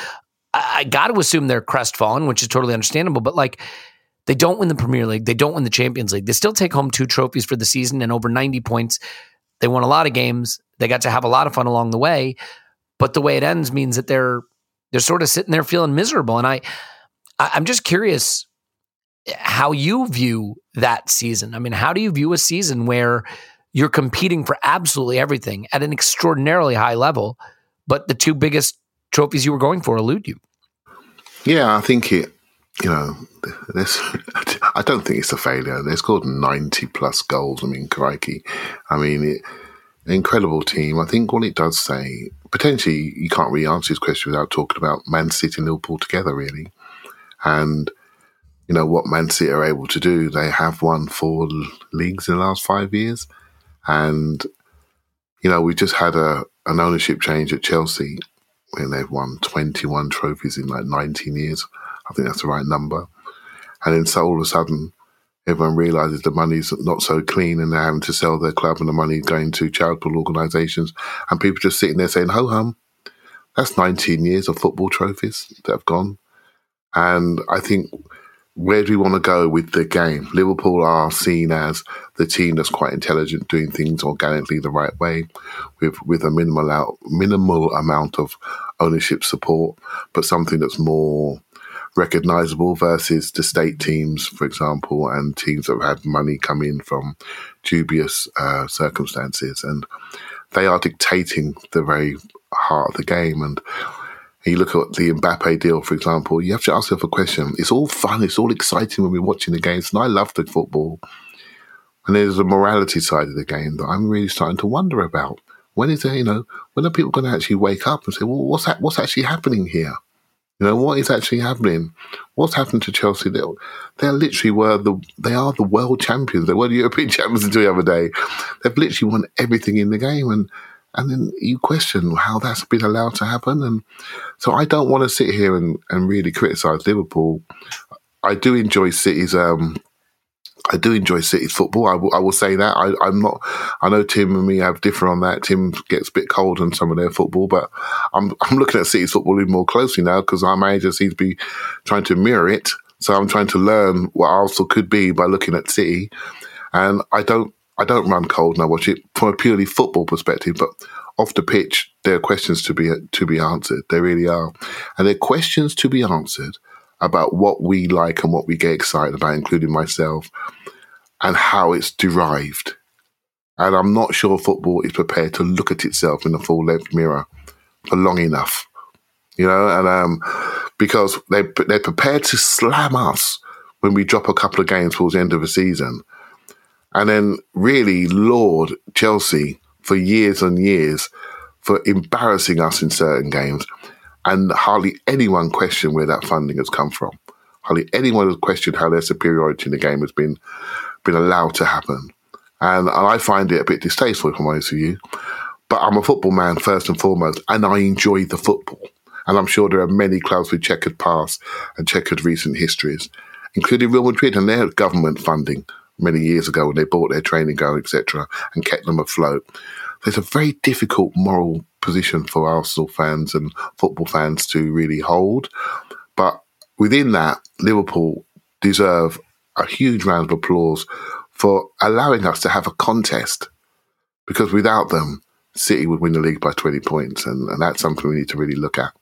I, I got to assume they're crestfallen, which is totally understandable. But like, they don't win the Premier League, they don't win the Champions League. They still take home two trophies for the season and over ninety points. They won a lot of games. They got to have a lot of fun along the way. But the way it ends means that they're they're sort of sitting there feeling miserable. And I I'm just curious how you view that season. I mean, how do you view a season where you're competing for absolutely everything at an extraordinarily high level, but the two biggest trophies you were going for elude you? Yeah, I think it. You know, this I don't think it's a failure. They scored ninety plus goals. I mean, crikey. I mean, it, incredible team. I think what it does say, potentially, you can't really answer this question without talking about Man City and Liverpool together, really. And you know, what Man City are able to do. They have won four leagues in the last five years. And, you know, we just had a an ownership change at Chelsea and they've won 21 trophies in like 19 years. I think that's the right number. And then so all of a sudden, everyone realizes the money's not so clean and they're having to sell their club and the money going to charitable organizations. And people just sitting there saying, ho hum, that's 19 years of football trophies that have gone. And I think where do we want to go with the game? Liverpool are seen as the team that's quite intelligent, doing things organically the right way, with with a minimal out, minimal amount of ownership support, but something that's more recognizable versus the state teams, for example, and teams that have had money come in from dubious uh, circumstances, and they are dictating the very heart of the game and you look at the Mbappe deal, for example, you have to ask yourself a question. It's all fun, it's all exciting when we're watching the games, and I love the football. And there's a morality side of the game that I'm really starting to wonder about. When is there, you know, when are people going to actually wake up and say, well, what's that, what's actually happening here? You know, what is actually happening? What's happened to Chelsea? They, they literally were the, they are the world champions. They were the European champions until the other day. They've literally won everything in the game. And and then you question how that's been allowed to happen. And so I don't want to sit here and, and really criticise Liverpool. I do enjoy City's. Um, I do enjoy City's football. I, w- I will say that. I, am not. I know Tim and me have different on that. Tim gets a bit cold on some of their football, but I'm I'm looking at City's football even more closely now because our manager seems to be trying to mirror it. So I'm trying to learn what Arsenal could be by looking at City, and I don't I don't run cold and I watch it from a purely football perspective, but off the pitch, there are questions to be to be answered. There really are, and there are questions to be answered about what we like and what we get excited about, including myself, and how it's derived. And I'm not sure football is prepared to look at itself in a full length mirror for long enough, you know, and um, because they they're prepared to slam us when we drop a couple of games towards the end of the season and then really laud Chelsea for years and years for embarrassing us in certain games. And hardly anyone questioned where that funding has come from. Hardly anyone has questioned how their superiority in the game has been been allowed to happen. And, and I find it a bit distasteful, if I'm honest with you. But I'm a football man first and foremost, and I enjoy the football. And I'm sure there are many clubs with checkered past and checkered recent histories, including Real Madrid and their government funding many years ago when they bought their training ground, etc., and kept them afloat. There's a very difficult moral position for Arsenal fans and football fans to really hold. But within that, Liverpool deserve a huge round of applause for allowing us to have a contest because without them, City would win the league by 20 points. And, and that's something we need to really look at.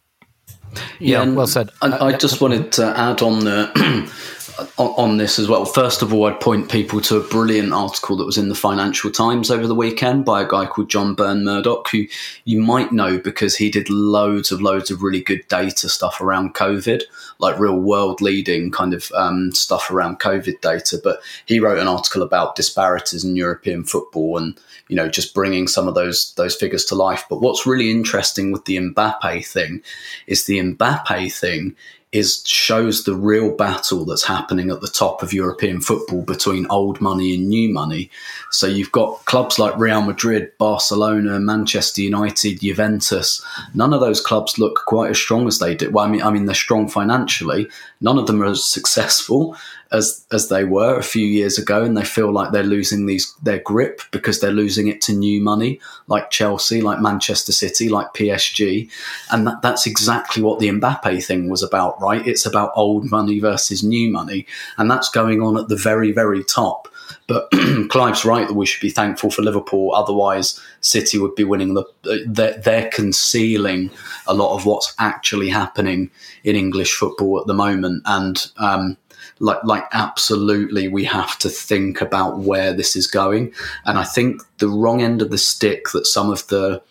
Yeah, yeah well said. I, I just wanted to add on the on, this as well. First of all, I'd point people to a brilliant article that was in the Financial Times over the weekend by a guy called John Burn-Murdoch, who you might know because he did loads of loads of really good data stuff around COVID, like real world leading kind of um, stuff around COVID data. But he wrote an article about disparities in European football and you know just bringing some of those those figures to life. But what's really interesting with the Mbappe thing is the Mbappe thing is shows the real battle that's happening at the top of European football between old money and new money. So you've got clubs like Real Madrid, Barcelona, Manchester United, Juventus. None of those clubs look quite as strong as they did. Well, I mean, I mean they're strong financially. None of them are as successful, as as they were a few years ago, and they feel like they're losing these their grip because they're losing it to new money, like Chelsea, like Manchester City, like PSG, and that, that's exactly what the Mbappe thing was about, right? It's about old money versus new money, and that's going on at the very very top. But Clive's right that we should be thankful for Liverpool. Otherwise, City would be winning the. They're, they're, concealing a lot of what's actually happening in English football at the moment, and um, like like absolutely we have to think about where this is going and i think the wrong end of the stick that some of the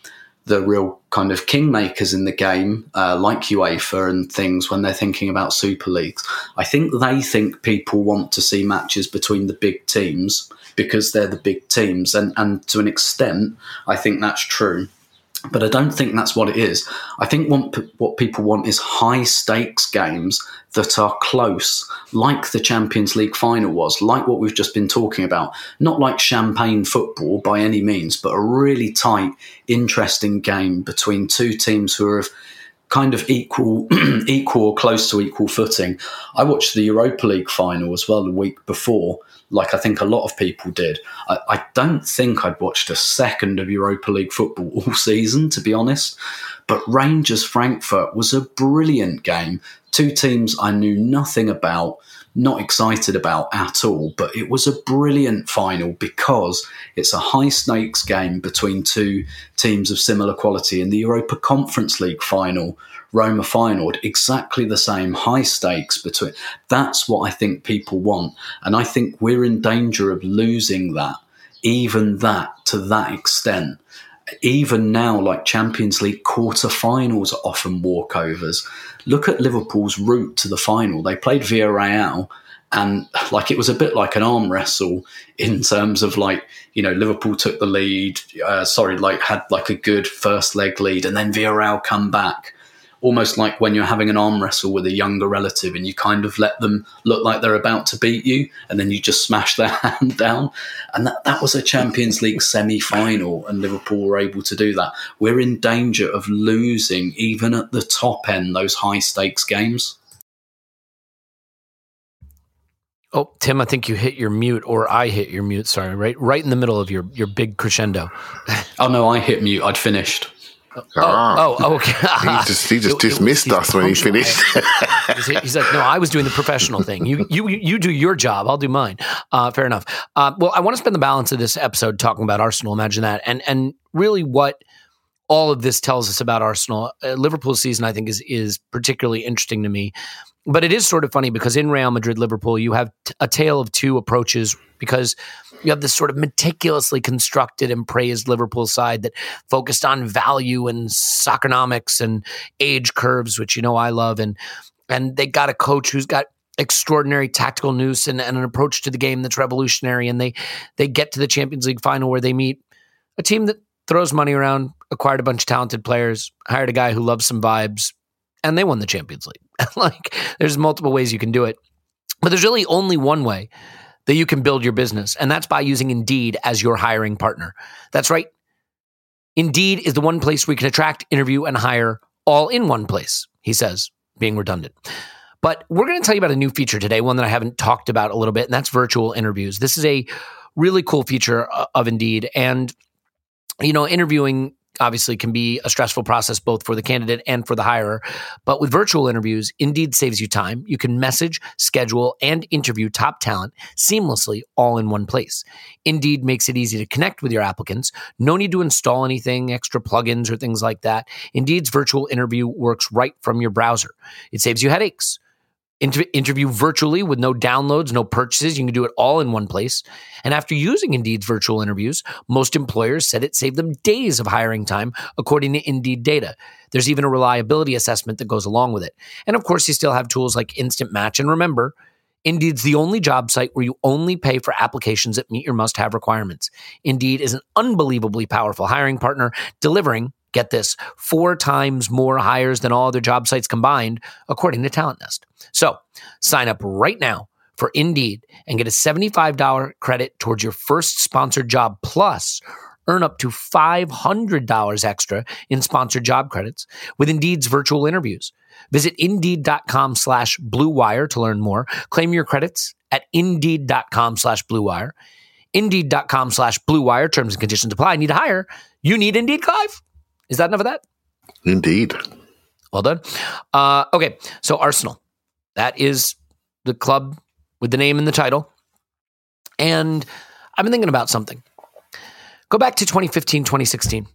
the real kind of kingmakers in the game, uh, like UEFA and things, when they're thinking about Super Leagues, I think they think people want to see matches between the big teams because they're the big teams, and and to an extent, I think that's true. But I don't think that's what it is. I think what, what people want is high stakes games that are close, like the Champions League final was, like what we've just been talking about. Not like champagne football by any means, but a really tight, interesting game between two teams who are of kind of equal, equal close to equal footing. I watched the Europa League final as well the week before, like I think a lot of people did. I, I don't think I'd watched a second of Europa League football all season, to be honest. But Rangers Frankfurt was a brilliant game. Two teams I knew nothing about, not excited about at all, but it was a brilliant final because it's a high stakes game between two teams of similar quality. In the Europa Conference League final, Roma final, exactly the same high stakes between. That's what I think people want. And I think we're in danger of losing that, even that to that extent even now, like Champions League quarter-finals are often walkovers. Look at Liverpool's route to the final. They played Villarreal, and like it was a bit like an arm wrestle in terms of like you know Liverpool took the lead. Uh, sorry, like had like a good first leg lead, and then Villarreal come back almost like when you're having an arm wrestle with a younger relative and you kind of let them look like they're about to beat you and then you just smash their hand down. And that, that was a Champions League semi final, and Liverpool were able to do that. We're in danger of losing, even at the top end, those high stakes games. Oh, Tim, I think you hit your mute, or I hit your mute. Sorry, right, right in the middle of your your big crescendo. oh no, I hit mute. I'd finished. Ah. Oh, oh, okay. he just, he just It- it dismissed was- us when he finished. He's- He's like, no, I was doing the professional thing. You, you, you do your job. I'll do mine. Uh, fair enough. Uh, well, I want to spend the balance of this episode talking about Arsenal. Imagine that, and and really what all of this tells us about Arsenal. Uh, Liverpool's season, I think, is is particularly interesting to me. But it is sort of funny because in Real Madrid, Liverpool, you have t- a tale of two approaches because you have this sort of meticulously constructed and praised Liverpool side that focused on value and soccernomics and age curves, which you know I love, and and they got a coach who's got extraordinary tactical nous and, and an approach to the game that's revolutionary, and they they get to the Champions League final where they meet a team that throws money around, acquired a bunch of talented players, hired a guy who loves some vibes, and they won the Champions League. like there's multiple ways you can do it. But there's really only one way that you can build your business, and that's by using Indeed as your hiring partner. That's right. Indeed is the one place you can attract, interview, and hire all in one place, he says, being redundant. But we're going to tell you about a new feature today, one that I haven't talked about a little bit, and that's virtual interviews. This is a really cool feature uh, of Indeed. And, you know, interviewing obviously can be a stressful process both for the candidate and for the hirer. But with virtual interviews, Indeed saves you time. You can message, schedule, and interview top talent seamlessly all in one place. Indeed makes it easy to connect with your applicants. No need to install anything, extra plugins or things like that. Indeed's virtual interview works right from your browser. It saves you headaches. Inter- interview virtually with no downloads, no purchases. You can do it all in one place. And after using Indeed's virtual interviews, most employers said it saved them days of hiring time, according to Indeed data. There's even a reliability assessment that goes along with it. And of course, you still have tools like Instant Match. And remember, Indeed's the only job site where you only pay for applications that meet your must have requirements. Indeed is an unbelievably powerful hiring partner, delivering, get this, four times more hires than all other job sites combined, according to TalentNest. So sign up right now for Indeed and get a $75 credit towards your first sponsored job plus earn up to $500 extra in sponsored job credits with Indeed's virtual interviews. Visit Indeed.com slash Blue Wire to learn more. Claim your credits at Indeed.com slash Blue Wire. Indeed.com slash Blue Wire. Terms and conditions apply. Need to hire? You need Indeed, Clive. Is that enough of that? Indeed. Well done. Uh, okay, so Arsenal. That is the club with the name and the title. And I've been thinking about something. Go back to 2015, 2016.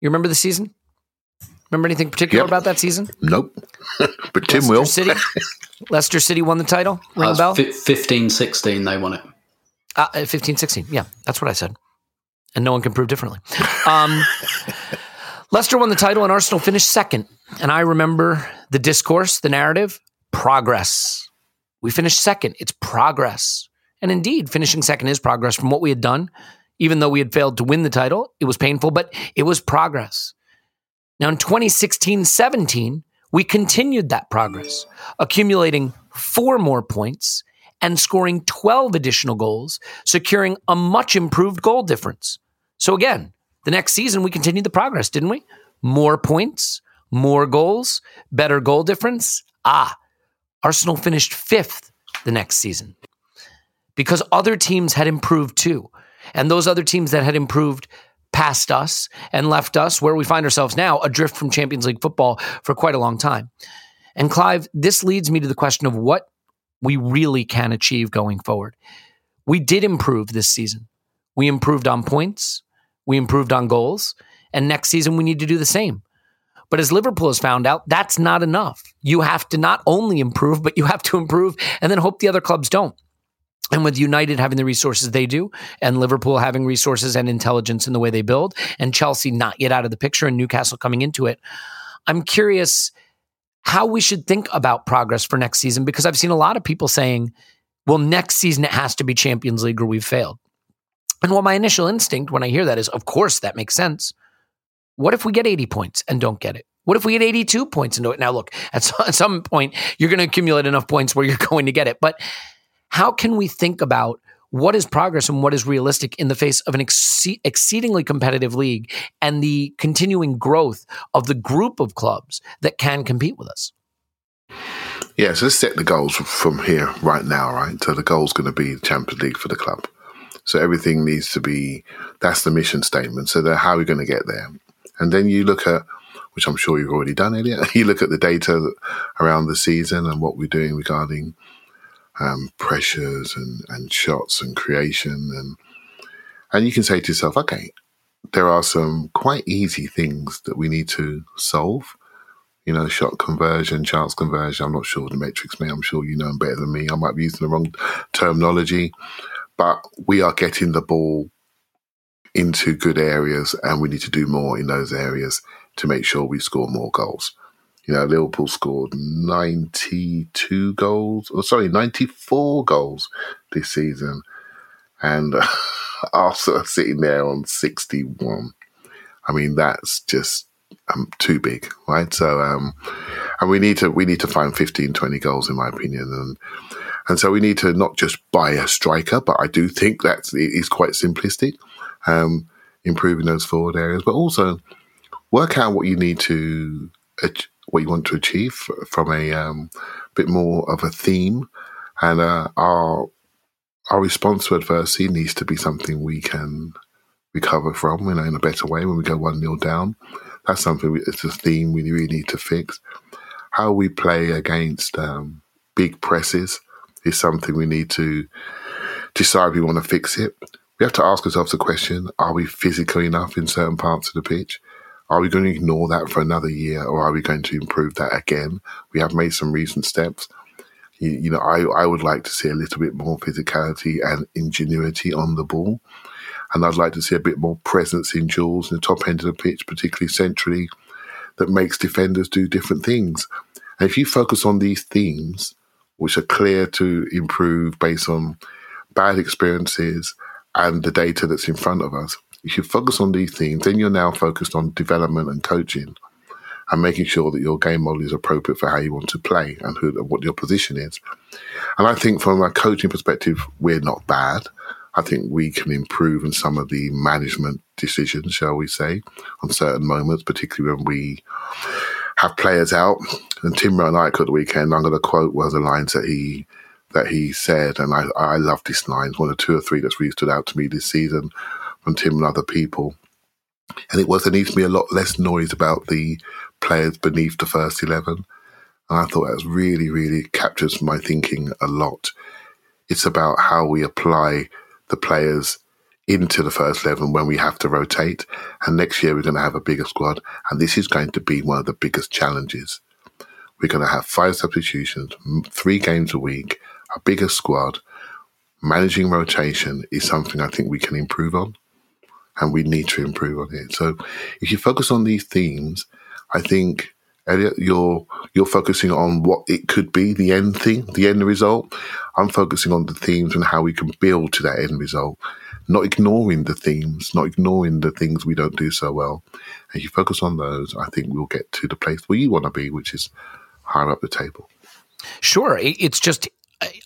You remember the season? Remember anything particular Yep. about that season? Nope. but Tim Leicester will. City. Leicester City won the title. Ring a Uh, bell? fi- 15 16, they won it. Uh, 15, 16. Yeah, that's what I said. And no one can prove differently. Um, Leicester won the title and Arsenal finished second. And I remember the discourse, the narrative progress. We finished second. It's progress. And indeed, finishing second is progress from what we had done Even though we had failed to win the title, it was painful, but it was progress. Now, in 2016 17, we continued that progress, accumulating four more points and scoring 12 additional goals, securing a much improved goal difference. So, again, the next season, we continued the progress, didn't we? More points, more goals, better goal difference. Ah, Arsenal finished fifth the next season because other teams had improved too. And those other teams that had improved passed us and left us where we find ourselves now, adrift from Champions League football for quite a long time. And Clive, this leads me to the question of what we really can achieve going forward. We did improve this season. We improved on points, we improved on goals, and next season we need to do the same. But as Liverpool has found out, that's not enough. You have to not only improve, but you have to improve and then hope the other clubs don't. And with United having the resources they do, and Liverpool having resources and intelligence in the way they build, and Chelsea not yet out of the picture and Newcastle coming into it, I'm curious how we should think about progress for next season because I've seen a lot of people saying, well, next season it has to be Champions League or we've failed. And while my initial instinct when I hear that is, of course, that makes sense. What if we get 80 points and don't get it? What if we get 82 points and do it? Now, look, at some point, you're going to accumulate enough points where you're going to get it. But how can we think about what is progress and what is realistic in the face of an ex- exceedingly competitive league and the continuing growth of the group of clubs that can compete with us? Yeah, so let's set the goals from here right now, right? So the goal is going to be the Champions League for the club. So everything needs to be that's the mission statement. So how are we going to get there? And then you look at which I'm sure you've already done, Elliot. You look at the data around the season and what we're doing regarding um, pressures and, and shots and creation and and you can say to yourself, okay, there are some quite easy things that we need to solve. You know, shot conversion, chance conversion. I'm not sure the metrics, mate. I'm sure you know them better than me. I might be using the wrong terminology, but we are getting the ball into good areas and we need to do more in those areas to make sure we score more goals. You know, Liverpool scored 92 goals, or sorry, 94 goals this season. And uh, Arsenal sitting there on 61. I mean, that's just um, too big, right? So, um, and we need to we need to find 15, 20 goals, in my opinion, and and so we need to not just buy a striker, but I do think that is quite simplistic, um, improving those forward areas, but also work out what you need to what you want to achieve from a um, bit more of a theme, and uh, our our response to adversity needs to be something we can recover from, you know, in a better way when we go one 0 down. That's something. We, it's a theme we really need to fix. How we play against um, big presses is something we need to decide we want to fix it. We have to ask ourselves the question: Are we physical enough in certain parts of the pitch? Are we going to ignore that for another year or are we going to improve that again? We have made some recent steps. You, you know, I, I would like to see a little bit more physicality and ingenuity on the ball. And I'd like to see a bit more presence in duels in the top end of the pitch, particularly centrally, that makes defenders do different things. And if you focus on these themes, which are clear to improve based on bad experiences and the data that's in front of us, if you focus on these things, then you're now focused on development and coaching and making sure that your game model is appropriate for how you want to play and who, what your position is. And I think from a coaching perspective, we're not bad. I think we can improve in some of the management decisions, shall we say, on certain moments, particularly when we have players out. And Tim I at the weekend, I'm going to quote one of the lines that he that he said, and I, I love this line. It's one of two or three that's really stood out to me this season from Tim and other people. And it was there needs to be a lot less noise about the players beneath the first eleven. And I thought that really, really captures my thinking a lot. It's about how we apply the players into the first 11 when we have to rotate. And next year we're going to have a bigger squad. And this is going to be one of the biggest challenges. We're going to have five substitutions, three games a week, a bigger squad. Managing rotation is something I think we can improve on and we need to improve on it. So if you focus on these themes, I think Elliot, you're you're focusing on what it could be, the end thing, the end result. I'm focusing on the themes and how we can build to that end result. Not ignoring the themes, not ignoring the things we don't do so well. And if you focus on those, I think we'll get to the place where you want to be, which is higher up the table. Sure. It's just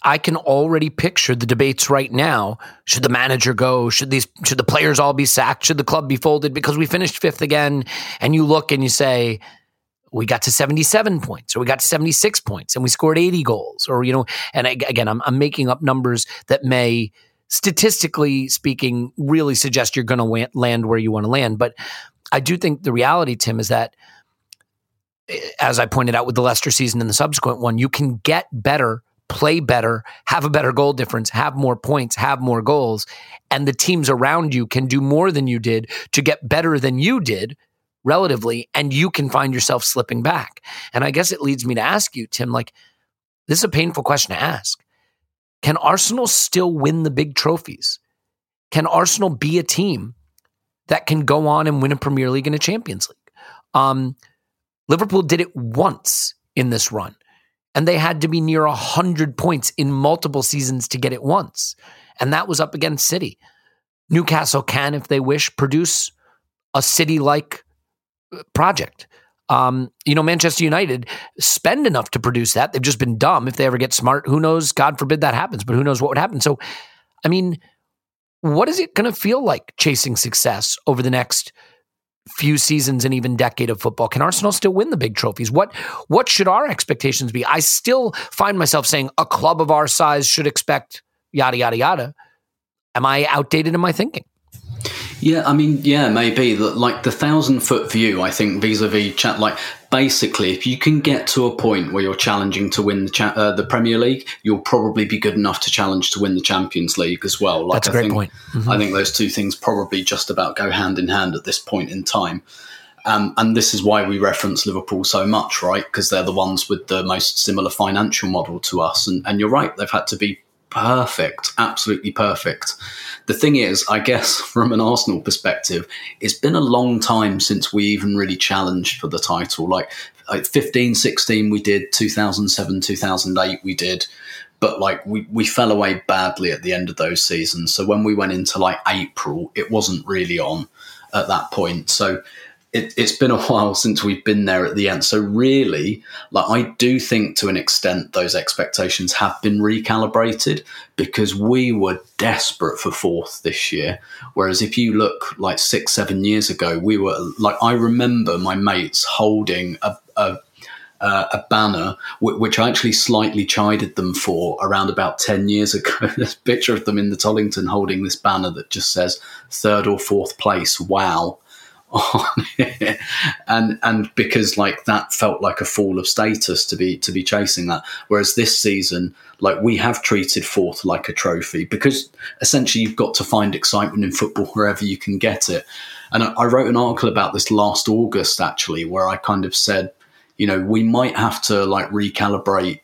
I can already picture the debates right now. Should the manager go? Should these should the players all be sacked? Should the club be folded because we finished fifth again? And you look and you say, we got to 77 points or we got to 76 points and we scored 80 goals or you know and again I'm, I'm making up numbers that may statistically speaking really suggest you're going to land where you want to land but i do think the reality tim is that eh, as i pointed out with the leicester season and the subsequent one you can get better play better, have a better goal difference, have more points, have more goals, and the teams around you can do more than you did to get better than you did relatively, and you can find yourself slipping back. And I guess it leads me to ask you, Tim, like, this is a painful question to ask. Can Arsenal still win the big trophies? Can Arsenal be a team that can go on and win a Premier League and a Champions League? Um, Liverpool did it once in this run and they had to be near 100 points in multiple seasons to get it once. And that was up against City. Newcastle can, if they wish, produce a city like uh, project. Um, you know, Manchester United spend enough to produce that. They've just been dumb. If they ever get smart, who knows? God forbid that happens, but who knows what would happen. So, I mean, what is it going to feel like chasing success over the next few seasons and even decade of football. Can Arsenal still win the big trophies? What what should our expectations be? I still find myself saying a club of our size should expect yada yada yada. Am I outdated in my thinking? Yeah, I mean, yeah, maybe that like the thousand foot view. I think vis-a-vis chat, like basically, if you can get to a point where you're challenging to win the cha- uh, the Premier League, you'll probably be good enough to challenge to win the Champions League as well. Like, That's a I great think, point. Mm-hmm. I think those two things probably just about go hand in hand at this point in time. Um, and this is why we reference Liverpool so much, right? Because they're the ones with the most similar financial model to us. And, and you're right, they've had to be perfect, absolutely perfect. The thing is, I guess from an Arsenal perspective, it's been a long time since we even really challenged for the title. Like, like 15, 16 we did, 2007, 2008 we did, but like we, we fell away badly at the end of those seasons. So when we went into like April, it wasn't really on at that point. So it, has been a while since we've been there at the end. So really, like I do think to an extent those expectations have been recalibrated because we were desperate for fourth this year. Whereas if you look like six, seven years ago, we were like I remember my mates holding a, a uh, a banner which I actually slightly chided them for around about 10 years ago. A picture of them in the Tollington holding this banner that just says third or fourth place. Wow on and and because like that felt like a fall of status to be to be chasing that. Whereas this season like we have treated fourth like a trophy because essentially you've got to find excitement in football wherever you can get it. And I, I wrote an article about this last august actually where i kind of said you know we might have to like recalibrate.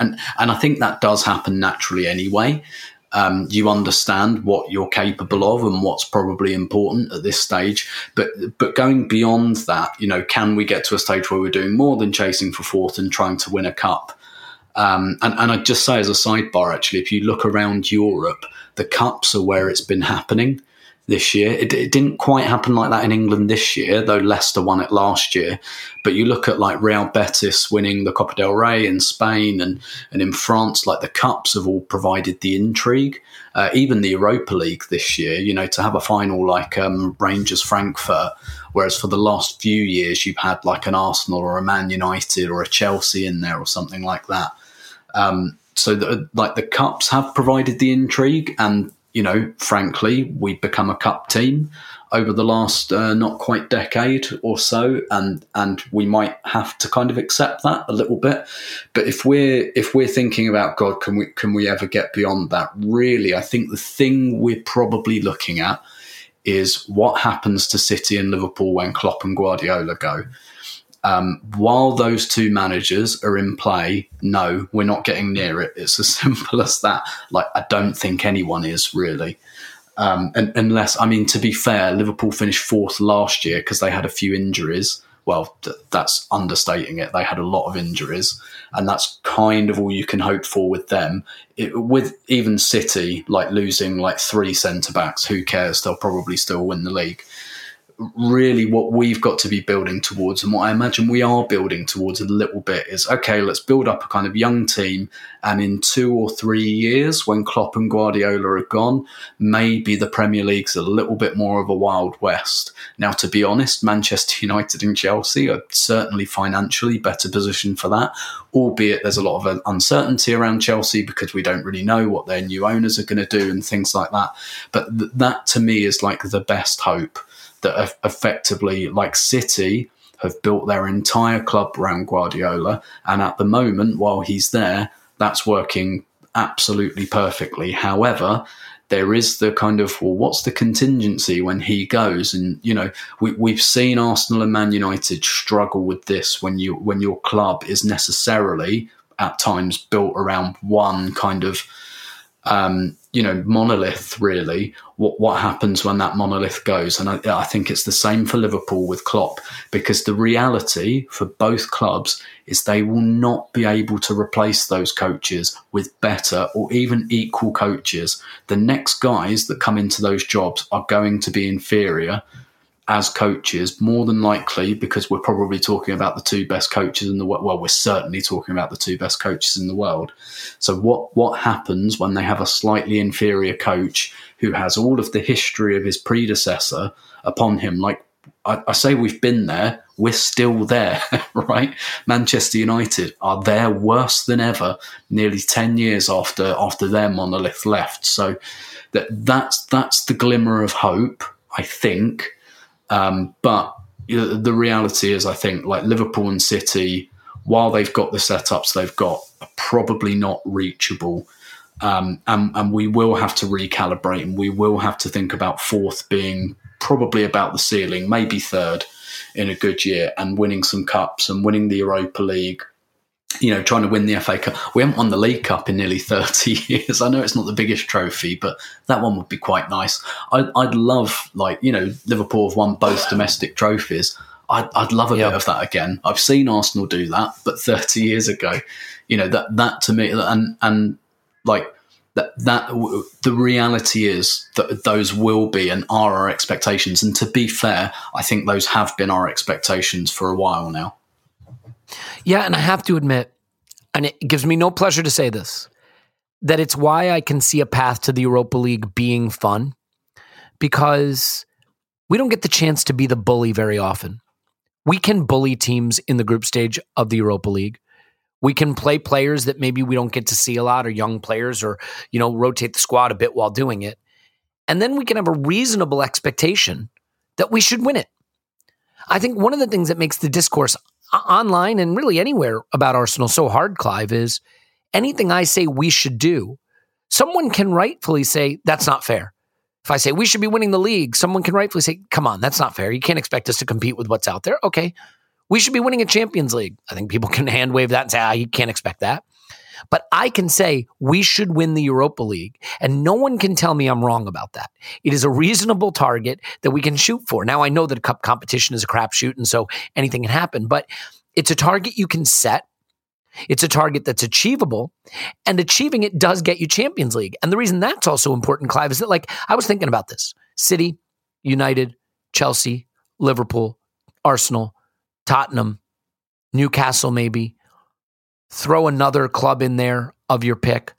And and i think that does happen naturally anyway um, you understand what you're capable of and what's probably important at this stage. But but going beyond that, you know, can we get to a stage where we're doing more than chasing for fourth and trying to win a cup? Um, and, and I'd just say as a sidebar, actually, if you look around Europe, the cups are where it's been happening this year. It, it, didn't quite happen like that in England this year, though Leicester won it last year. But you look at like Real Betis winning the Copa del Rey in Spain and, and in France, like the Cups have all provided the intrigue. Uh, even the Europa League this year, you know, to have a final like um, Rangers Frankfurt, whereas for the last few years you've had like an Arsenal or a Man United or a Chelsea in there or something like that. Um, so the, like the cups have provided the intrigue and you know, frankly, we've become a cup team over the last uh, not quite decade or so, and and we might have to kind of accept that a little bit. But if we're if we're thinking about God, can we can we ever get beyond that? Really, I think the thing we're probably looking at is what happens to City and Liverpool when Klopp and Guardiola go. Um, while those two managers are in play, no, we're not getting near it. It's as simple as that. Like, I don't think anyone is really. Um, and, unless, I mean, to be fair, Liverpool finished fourth last year because they had a few injuries, well, th- that's understating it. They had a lot of injuries, and that's kind of all you can hope for with them. It, with even City, like losing like three centre backs, who cares? They'll probably still win the league really what we've got to be building towards and what I imagine we are building towards a little bit is okay, let's build up a kind of young team. And in two or three years, when Klopp and Guardiola are gone, maybe the Premier League's a little bit more of a Wild West. Now, to be honest, Manchester United and Chelsea are certainly financially better positioned for that, albeit there's a lot of uncertainty around Chelsea because we don't really know what their new owners are going to do and things like that. But th- that to me is like the best hope that effectively, like City, have built their entire club around Guardiola. And at the moment, while he's there, that's working absolutely perfectly. However, there is the kind of well, what's the contingency when he goes? And you know, we, we've seen Arsenal and Man United struggle with this when you when your club is necessarily at times built around one kind of um, you know monolith really what what happens when that monolith goes. And I, I, think it's the same for Liverpool with Klopp because the reality for both clubs is they will not be able to replace those coaches with better or even equal coaches. The next guys that come into those jobs are going to be inferior as coaches, more than likely, because we're probably talking about the two best coaches in the world. Well, we're certainly talking about the two best coaches in the world. So, what what happens when they have a slightly inferior coach who has all of the history of his predecessor upon him? Like I, I say, we've been there. We're still there, right? Manchester United are there worse than ever, nearly ten years after after their monolith left. So, that that's that's the glimmer of hope. I think um, but the reality is, I think, like Liverpool and City, while they've got the setups they've got, are probably not reachable. Um, and, and we will have to recalibrate and we will have to think about fourth being probably about the ceiling, maybe third in a good year, and winning some cups and winning the Europa League you know, trying to win the FA Cup. We haven't won the League Cup in nearly 30 years. I know it's not the biggest trophy, but that one would be quite nice. I'd, I'd love, like, you know, Liverpool have won both domestic trophies. I'd, I'd love a yep. bit of that again. I've seen Arsenal do that, but 30 years ago, you know, that, that to me, and, and like, that, that the reality is that those will be and are our expectations. And to be fair, I think those have been our expectations for a while now. Yeah, and I have to admit, and it gives me no pleasure to say this, that it's why I can see a path to the Europa League being fun because we don't get the chance to be the bully very often. We can bully teams in the group stage of the Europa League. We can play players that maybe we don't get to see a lot or young players or, you know, rotate the squad a bit while doing it. And then we can have a reasonable expectation that we should win it. I think one of the things that makes the discourse online and really anywhere about Arsenal so hard, Clive, is anything I say we should do, someone can rightfully say that's not fair. If I say we should be winning the league, someone can rightfully say, come on, that's not fair. You can't expect us to compete with what's out there. Okay. We should be winning a Champions League. I think people can hand wave that and say, ah, you can't expect that. But I can say we should win the Europa League, and no one can tell me I'm wrong about that. It is a reasonable target that we can shoot for. Now, I know that a cup competition is a crapshoot, and so anything can happen, but it's a target you can set. It's a target that's achievable, and achieving it does get you Champions League. And the reason that's also important, Clive, is that, like, I was thinking about this City, United, Chelsea, Liverpool, Arsenal, Tottenham, Newcastle, maybe, throw another club in there of your pick.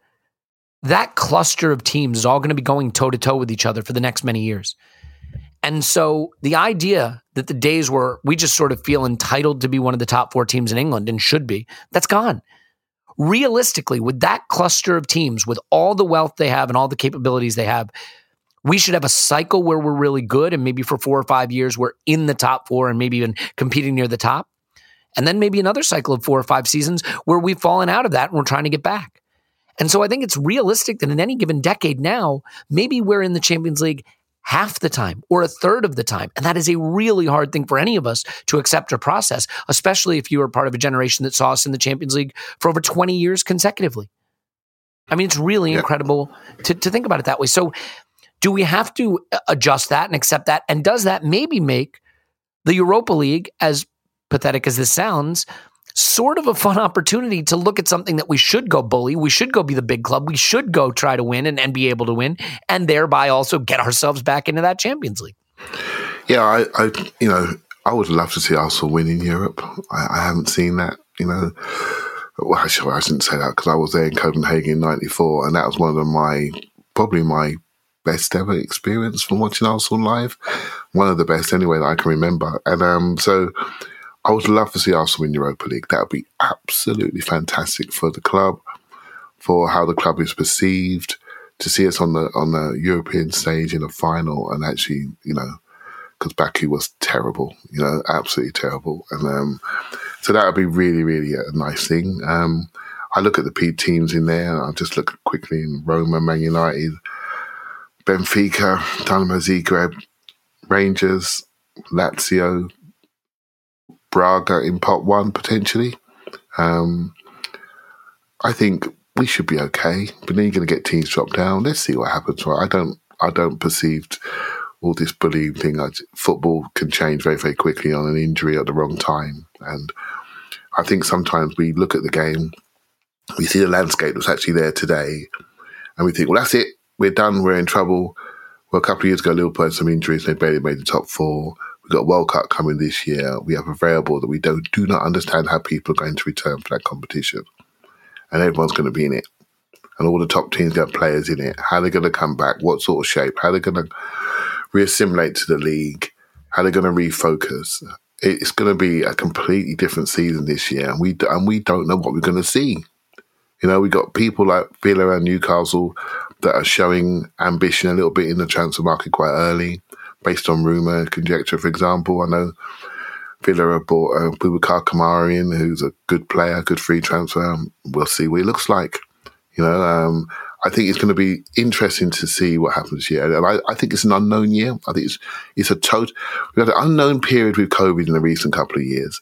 That cluster of teams is all going to be going toe to toe with each other for the next many years. And so the idea that the days where we just sort of feel entitled to be one of the top four teams in England and should be, that's gone. Realistically, with that cluster of teams, with all the wealth they have and all the capabilities they have, we should have a cycle where we're really good and maybe for four or five years we're in the top four and maybe even competing near the top. And then maybe another cycle of four or five seasons where we've fallen out of that and we're trying to get back. And so I think it's realistic that in any given decade now, maybe we're in the Champions League half the time or a third of the time. And that is a really hard thing for any of us to accept or process, especially if you are part of a generation that saw us in the Champions League for over 20 years consecutively. I mean, it's really yeah. incredible to, to think about it that way. So, do we have to adjust that and accept that? And does that maybe make the Europa League as pathetic as this sounds, sort of a fun opportunity to look at something that we should go bully. We should go be the big club. We should go try to win and, and be able to win, and thereby also get ourselves back into that Champions League. Yeah, I, I you know, I would love to see Arsenal win in Europe. I, I haven't seen that, you know. Well, actually, I shouldn't say that because I was there in Copenhagen in '94, and that was one of my probably my best ever experience from watching Arsenal live. One of the best, anyway, that I can remember. And um, so, I would love to see Arsenal in Europa League. That would be absolutely fantastic for the club, for how the club is perceived. To see us on the on the European stage in a final, and actually, you know, because Baku was terrible, you know, absolutely terrible. And um, so that would be really, really a nice thing. Um, I look at the P teams in there. I'll just look quickly in Roma, Man United, Benfica, Dinamo Zagreb, Rangers, Lazio, Braga in part one potentially. Um, I think we should be okay, but then you're going to get teams dropped down. Let's see what happens. I don't, I don't perceive all this bullying thing. football can change very, very quickly on an injury at the wrong time, and I think sometimes we look at the game, we see the landscape that's actually there today, and we think, well, that's it. We're done. We're in trouble. Well, a couple of years ago, Liverpool had some injuries. They barely made the top four. We've got World Cup coming this year. We have a variable that we don't do not understand how people are going to return for that competition, and everyone's going to be in it, and all the top teams got players in it. How they're going to come back? What sort of shape? How they're going to reassimilate to the league? How they're going to refocus? It's going to be a completely different season this year, and we and we don't know what we're going to see. You know, we got people like Villa and Newcastle that are showing ambition a little bit in the transfer market quite early, based on rumor conjecture. For example, I know Villa have bought uh, Boubacar Kamara in, who's a good player, good free transfer. We'll see what he looks like. You know, um, I think it's going to be interesting to see what happens here. And I, I, think it's an unknown year. I think it's it's a total. We've had an unknown period with COVID in the recent couple of years.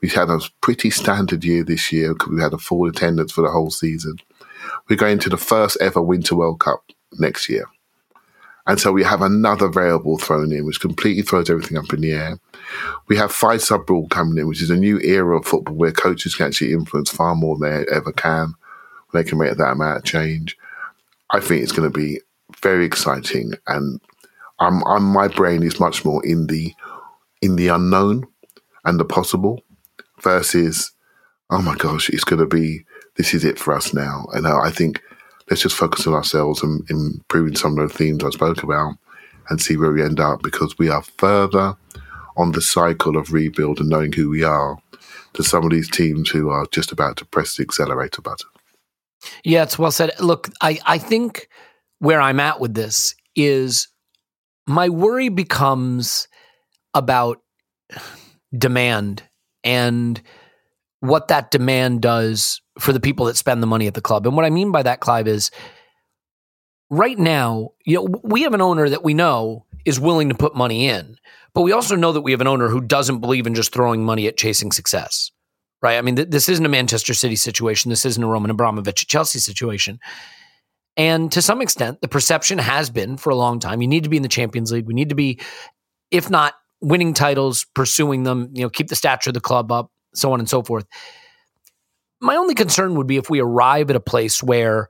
We've had a pretty standard year this year because we had a full attendance for the whole season. We're going to the first ever Winter World Cup next year. And so we have another variable thrown in, which completely throws everything up in the air. We have five sub rule coming in, which is a new era of football where coaches can actually influence far more than they ever can. They can make that amount of change. I think it's going to be very exciting, and I'm, I'm my brain is much more in the in the unknown and the possible versus oh my gosh, it's going to be this is it for us now. And I think let's just focus on ourselves and improving some of the themes I spoke about and see where we end up because we are further on the cycle of rebuild and knowing who we are to some of these teams who are just about to press the accelerator button. Yeah, it's well said. Look, I, I think where I'm at with this is my worry becomes about demand and what that demand does for the people that spend the money at the club. And what I mean by that, Clive, is right now, you know, we have an owner that we know is willing to put money in, but we also know that we have an owner who doesn't believe in just throwing money at chasing success right? I mean, th- this isn't a Manchester City situation. This isn't a Roman Abramovich Chelsea situation. And to some extent, the perception has been for a long time you need to be in the Champions League. We need to be, if not winning titles, pursuing them, you know, keep the stature of the club up, so on and so forth. My only concern would be if we arrive at a place where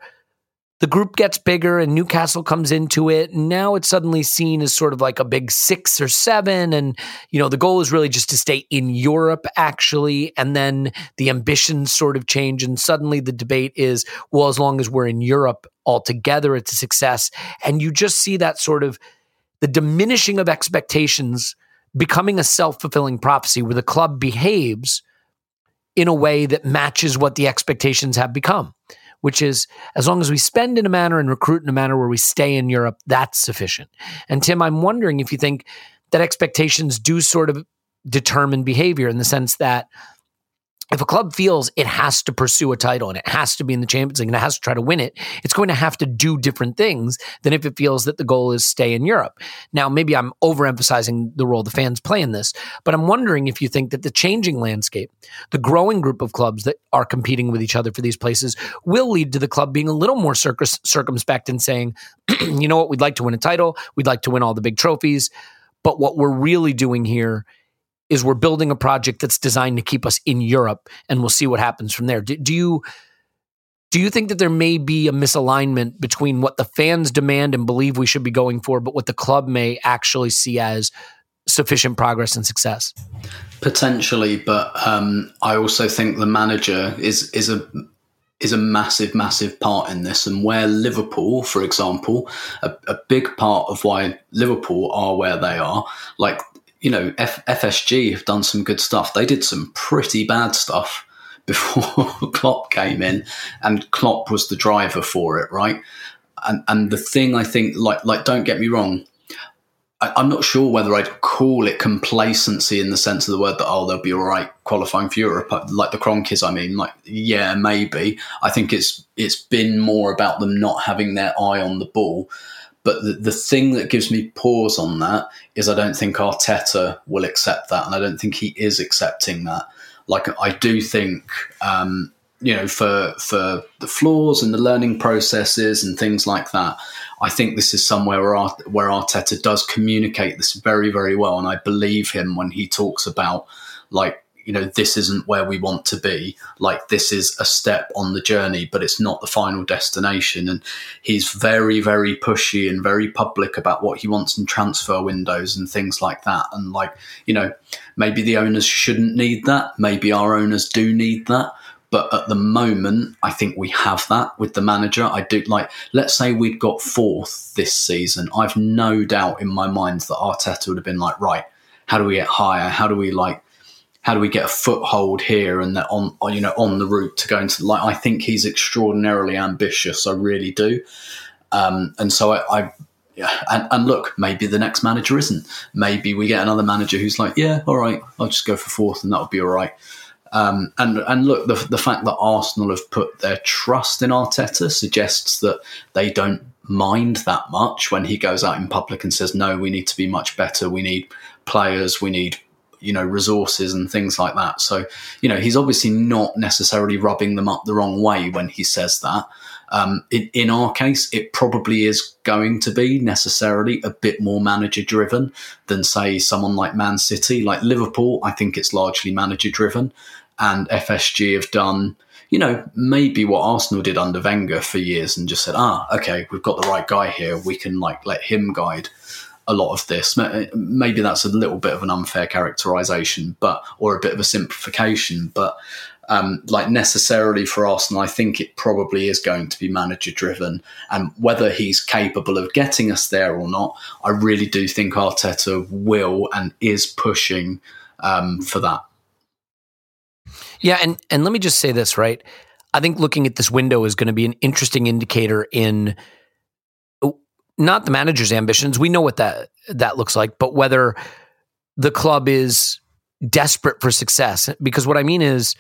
the group gets bigger and Newcastle comes into it. And now it's suddenly seen as sort of like a big six or seven. And, you know, the goal is really just to stay in Europe, actually. And then the ambitions sort of change. And suddenly the debate is, well, as long as we're in Europe altogether, it's a success. And you just see that sort of the diminishing of expectations becoming a self fulfilling prophecy where the club behaves in a way that matches what the expectations have become which is as long as we spend in a manner and recruit in a manner where we stay in Europe, that's sufficient. And Tim, I'm wondering if you think that expectations do sort of determine behavior in the sense that if a club feels it has to pursue a title and it has to be in the Champions League and it has to try to win it, it's going to have to do different things than if it feels that the goal is stay in Europe. Now, maybe I'm overemphasizing the role the fans play in this, but I'm wondering if you think that the changing landscape, the growing group of clubs that are competing with each other for these places, will lead to the club being a little more circumspect and saying, you know what, we'd like to win a title, we'd like to win all the big trophies, but what we're really doing here is we're building a project that's designed to keep us in Europe, and we'll see what happens from there. Do, do you do you think that there may be a misalignment between what the fans demand and believe we should be going for, but what the club may actually see as sufficient progress and success? Potentially, but um, I also think the manager is is a is a massive, massive part in this. And where Liverpool, for example, a, a big part of why Liverpool are where they are, like you know, F- FSG have done some good stuff. They did some pretty bad stuff before Klopp came in, and Klopp was the driver for it, right? And and the thing I think, like like, don't get me wrong, I, am not sure whether I'd call it complacency in the sense of the word that oh they'll be all right qualifying for Europe uh, like the Kroenkes. I mean, like yeah, maybe. I think it's it's been more about them not having their eye on the ball. But the, the thing that gives me pause on that is I don't think Arteta will accept that, and I don't think he is accepting that. Like I do think um, you know for for the flaws and the learning processes and things like that I think this is somewhere where, Art, where Arteta does communicate this very, very well. And I believe him when he talks about, like, you know, this isn't where we want to be. Like, this is a step on the journey, but it's not the final destination. And he's very, very pushy and very public about what he wants in transfer windows and things like that. And, like, you know, maybe the owners shouldn't need that. Maybe our owners do need that. But at the moment, I think we have that with the manager. I do like, let's say we'd got fourth this season. I've no doubt in my mind that Arteta would have been like, right, how do we get higher? How do we like, how do we get a foothold here and that on, you know, on the route to going to like, I think he's extraordinarily ambitious. I really do. Um, and so I, I and, and, look, maybe the next manager isn't. Maybe we get another manager who's like, yeah, all right, I'll just go for fourth and that'll be all right. Um, and and look, the the fact that Arsenal have put their trust in Arteta suggests that they don't mind that much when he goes out in public and says, "No, we need to be much better. We need players. We need." You know, resources and things like that. So, you know, he's obviously not necessarily rubbing them up the wrong way when he says that. Um, in, in, our case, it probably is going to be necessarily a bit more manager driven than, say, someone like Man City. Like Liverpool, I think it's largely manager driven and FSG have done, you know, maybe what Arsenal did under Wenger for years and just said, ah, okay, we've got the right guy here. We can like let him guide a lot of this. Maybe that's a little bit of an unfair characterization, but or a bit of a simplification. But um, like necessarily for Arsenal, I think it probably is going to be manager driven, and whether he's capable of getting us there or not, I really do think Arteta will and is pushing um, for that. Yeah, and and let me just say this, right? I think looking at this window is going to be an interesting indicator in not the manager's ambitions. We know what that that looks like, but whether the club is desperate for success. Because what I mean is,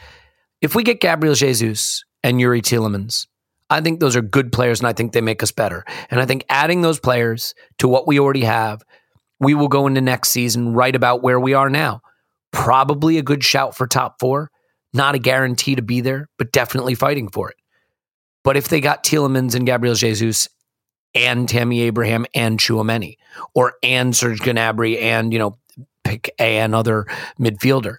if we get Gabriel Jesus and Youri Tielemans, I think those are good players, and I think they make us better. And I think adding those players to what we already have, we will go into next season right about where we are now. Probably a good shout for top four not a guarantee to be there, but definitely fighting for it. But if they got Tielemans and Gabriel Jesus and Tammy Abraham and Tchouameni, or and Serge Gnabry and, you know, pick another midfielder,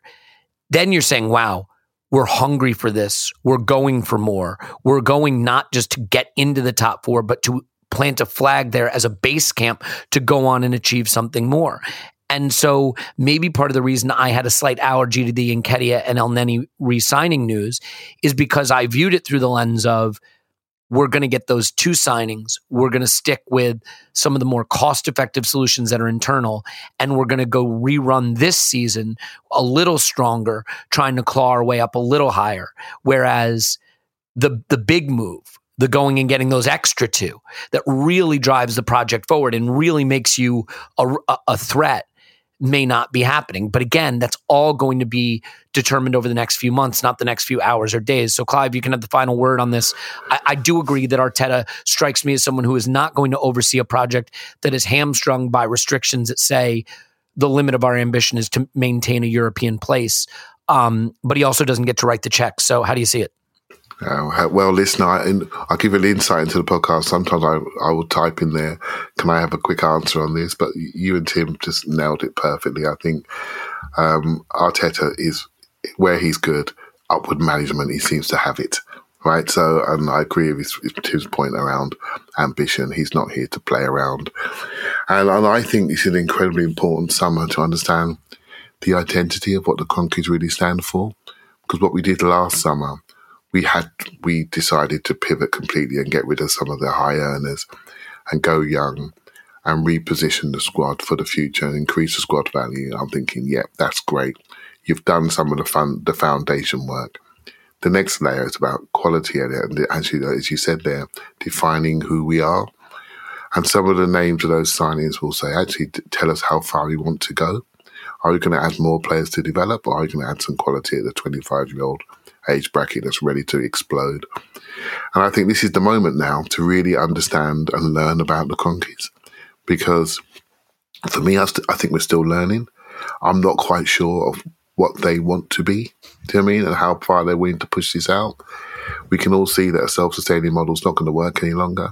then you're saying, wow, we're hungry for this. We're going for more. We're going not just to get into the top four, but to plant a flag there as a base camp to go on and achieve something more. And so maybe part of the reason I had a slight allergy to the Nketiah and Elneny re-signing news is because I viewed it through the lens of we're going to get those two signings. We're going to stick with some of the more cost effective solutions that are internal. And we're going to go rerun this season a little stronger, trying to claw our way up a little higher. Whereas the, the big move, the going and getting those extra two that really drives the project forward and really makes you a, a threat may not be happening. But again, that's all going to be determined over the next few months, not the next few hours or days. So, Clive, you can have the final word on this. I, I, do agree that Arteta strikes me as someone who is not going to oversee a project that is hamstrung by restrictions that say the limit of our ambition is to maintain a European place. Um, but he also doesn't get to write the check. So, how do you see it? Uh, well, listener, I, I'll give you an insight into the podcast. Sometimes I, I will type in there, can I have a quick answer on this? But you and Tim just nailed it perfectly. I think um, Arteta is where he's good, upward management, he seems to have it. Right. So, and I agree with his, Tim's point around ambition. He's not here to play around. And, and I think is an incredibly important summer to understand the identity of what the Kroenkes really stand for. Because what we did last summer, we had we decided to pivot completely and get rid of some of the high earners and go young and reposition the squad for the future and increase the squad value. I'm thinking, yep, yeah, that's great. You've done some of the fun, the foundation work. The next layer is about quality and actually, as you said there, defining who we are. And some of the names of those signings will say, actually, tell us how far we want to go. Are we going to add more players to develop, or are we going to add some quality at the 25 year old age bracket that's ready to explode? And I think this is the moment now to really understand and learn about the Kroenkes, because for me, I, st- I think we're still learning. I'm not quite sure of what they want to be. Do you know I mean? And how far they're willing to push this out. We can all see that a self-sustaining model is not going to work any longer.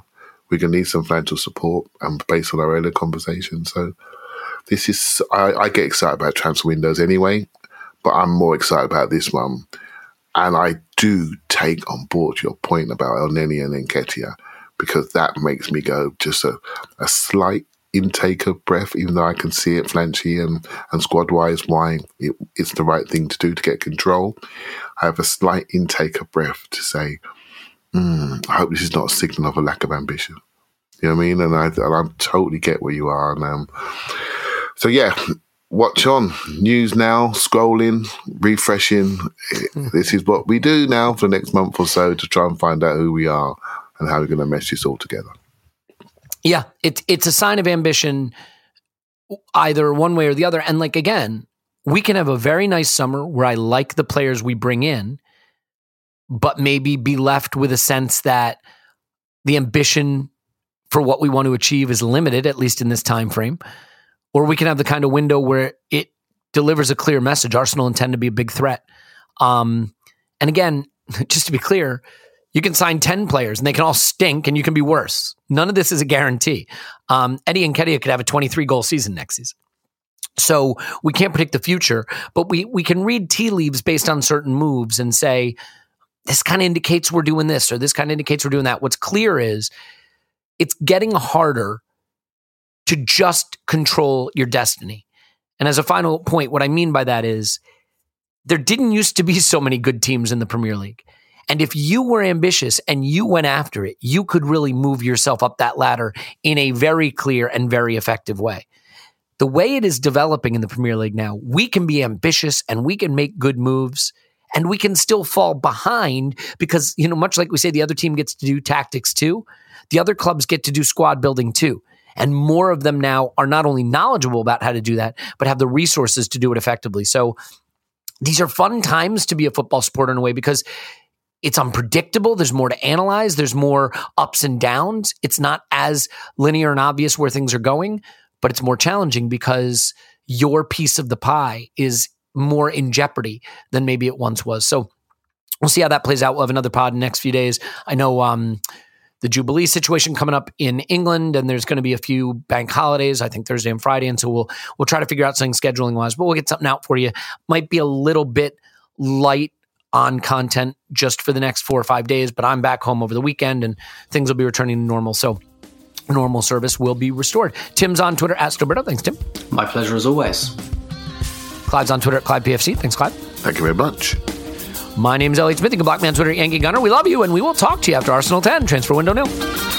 We're going to need some financial support, and based on our earlier conversation. So, this is I, I get excited about transfer windows anyway, but I'm more excited about this one. And I do take on board your point about Elneny and Nketiah because that makes me go just a, a slight intake of breath, even though I can see it flanchy and, and squad wise why it, it's the right thing to do to get control. I have a slight intake of breath to say, mm, I hope this is not a signal of a lack of ambition. You know what I mean? And I, and I totally get where you are. And um, so, yeah, watch on. News now, scrolling, refreshing. Hmm. This is what we do now for the next month or so to try and find out who we are and how we're going to mesh this all together. Yeah, it's it's a sign of ambition, either one way or the other. And like again, we can have a very nice summer where I like the players we bring in, but maybe be left with a sense that the ambition for what we want to achieve is limited, at least in this time frame. Or we can have the kind of window where it delivers a clear message. Arsenal intend to be a big threat. Um, and again, just to be clear, you can sign 10 players and they can all stink and you can be worse. None of this is a guarantee. Um, Eddie Nketiah could have a 23 goal season next season. So we can't predict the future, but we, we can read tea leaves based on certain moves and say, this kind of indicates we're doing this or this kind of indicates we're doing that. What's clear is it's getting harder to just control your destiny. And as a final point, what I mean by that is there didn't used to be so many good teams in the Premier League. And if you were ambitious and you went after it, you could really move yourself up that ladder in a very clear and very effective way. The way it is developing in the Premier League now, we can be ambitious and we can make good moves and we can still fall behind because, you know, much like we say the other team gets to do tactics too, the other clubs get to do squad building too. And more of them now are not only knowledgeable about how to do that, but have the resources to do it effectively. So these are fun times to be a football supporter in a way because it's unpredictable. There's more to analyze. There's more ups and downs. It's not as linear and obvious where things are going, but it's more challenging because your piece of the pie is more in jeopardy than maybe it once was. So we'll see how that plays out. We'll have another pod in the next few days. I know um, the Jubilee situation coming up in England, and there's going to be a few bank holidays. I think Thursday and Friday, and so we'll we'll try to figure out something scheduling wise. But we'll get something out for you. Might be a little bit light on content just for the next four or five days, but I'm back home over the weekend and things will be returning to normal. So normal service will be restored. Tim's on Twitter at Stillberto. Thanks, Tim. My pleasure as always. Clive's on Twitter at Clive PFC. Thanks, Clyde. Thank you very much. My name is Elliot Smith. You can block me on Twitter, Yankee Gunner. We love you, and we will talk to you after Arsenal 10. Transfer window nil.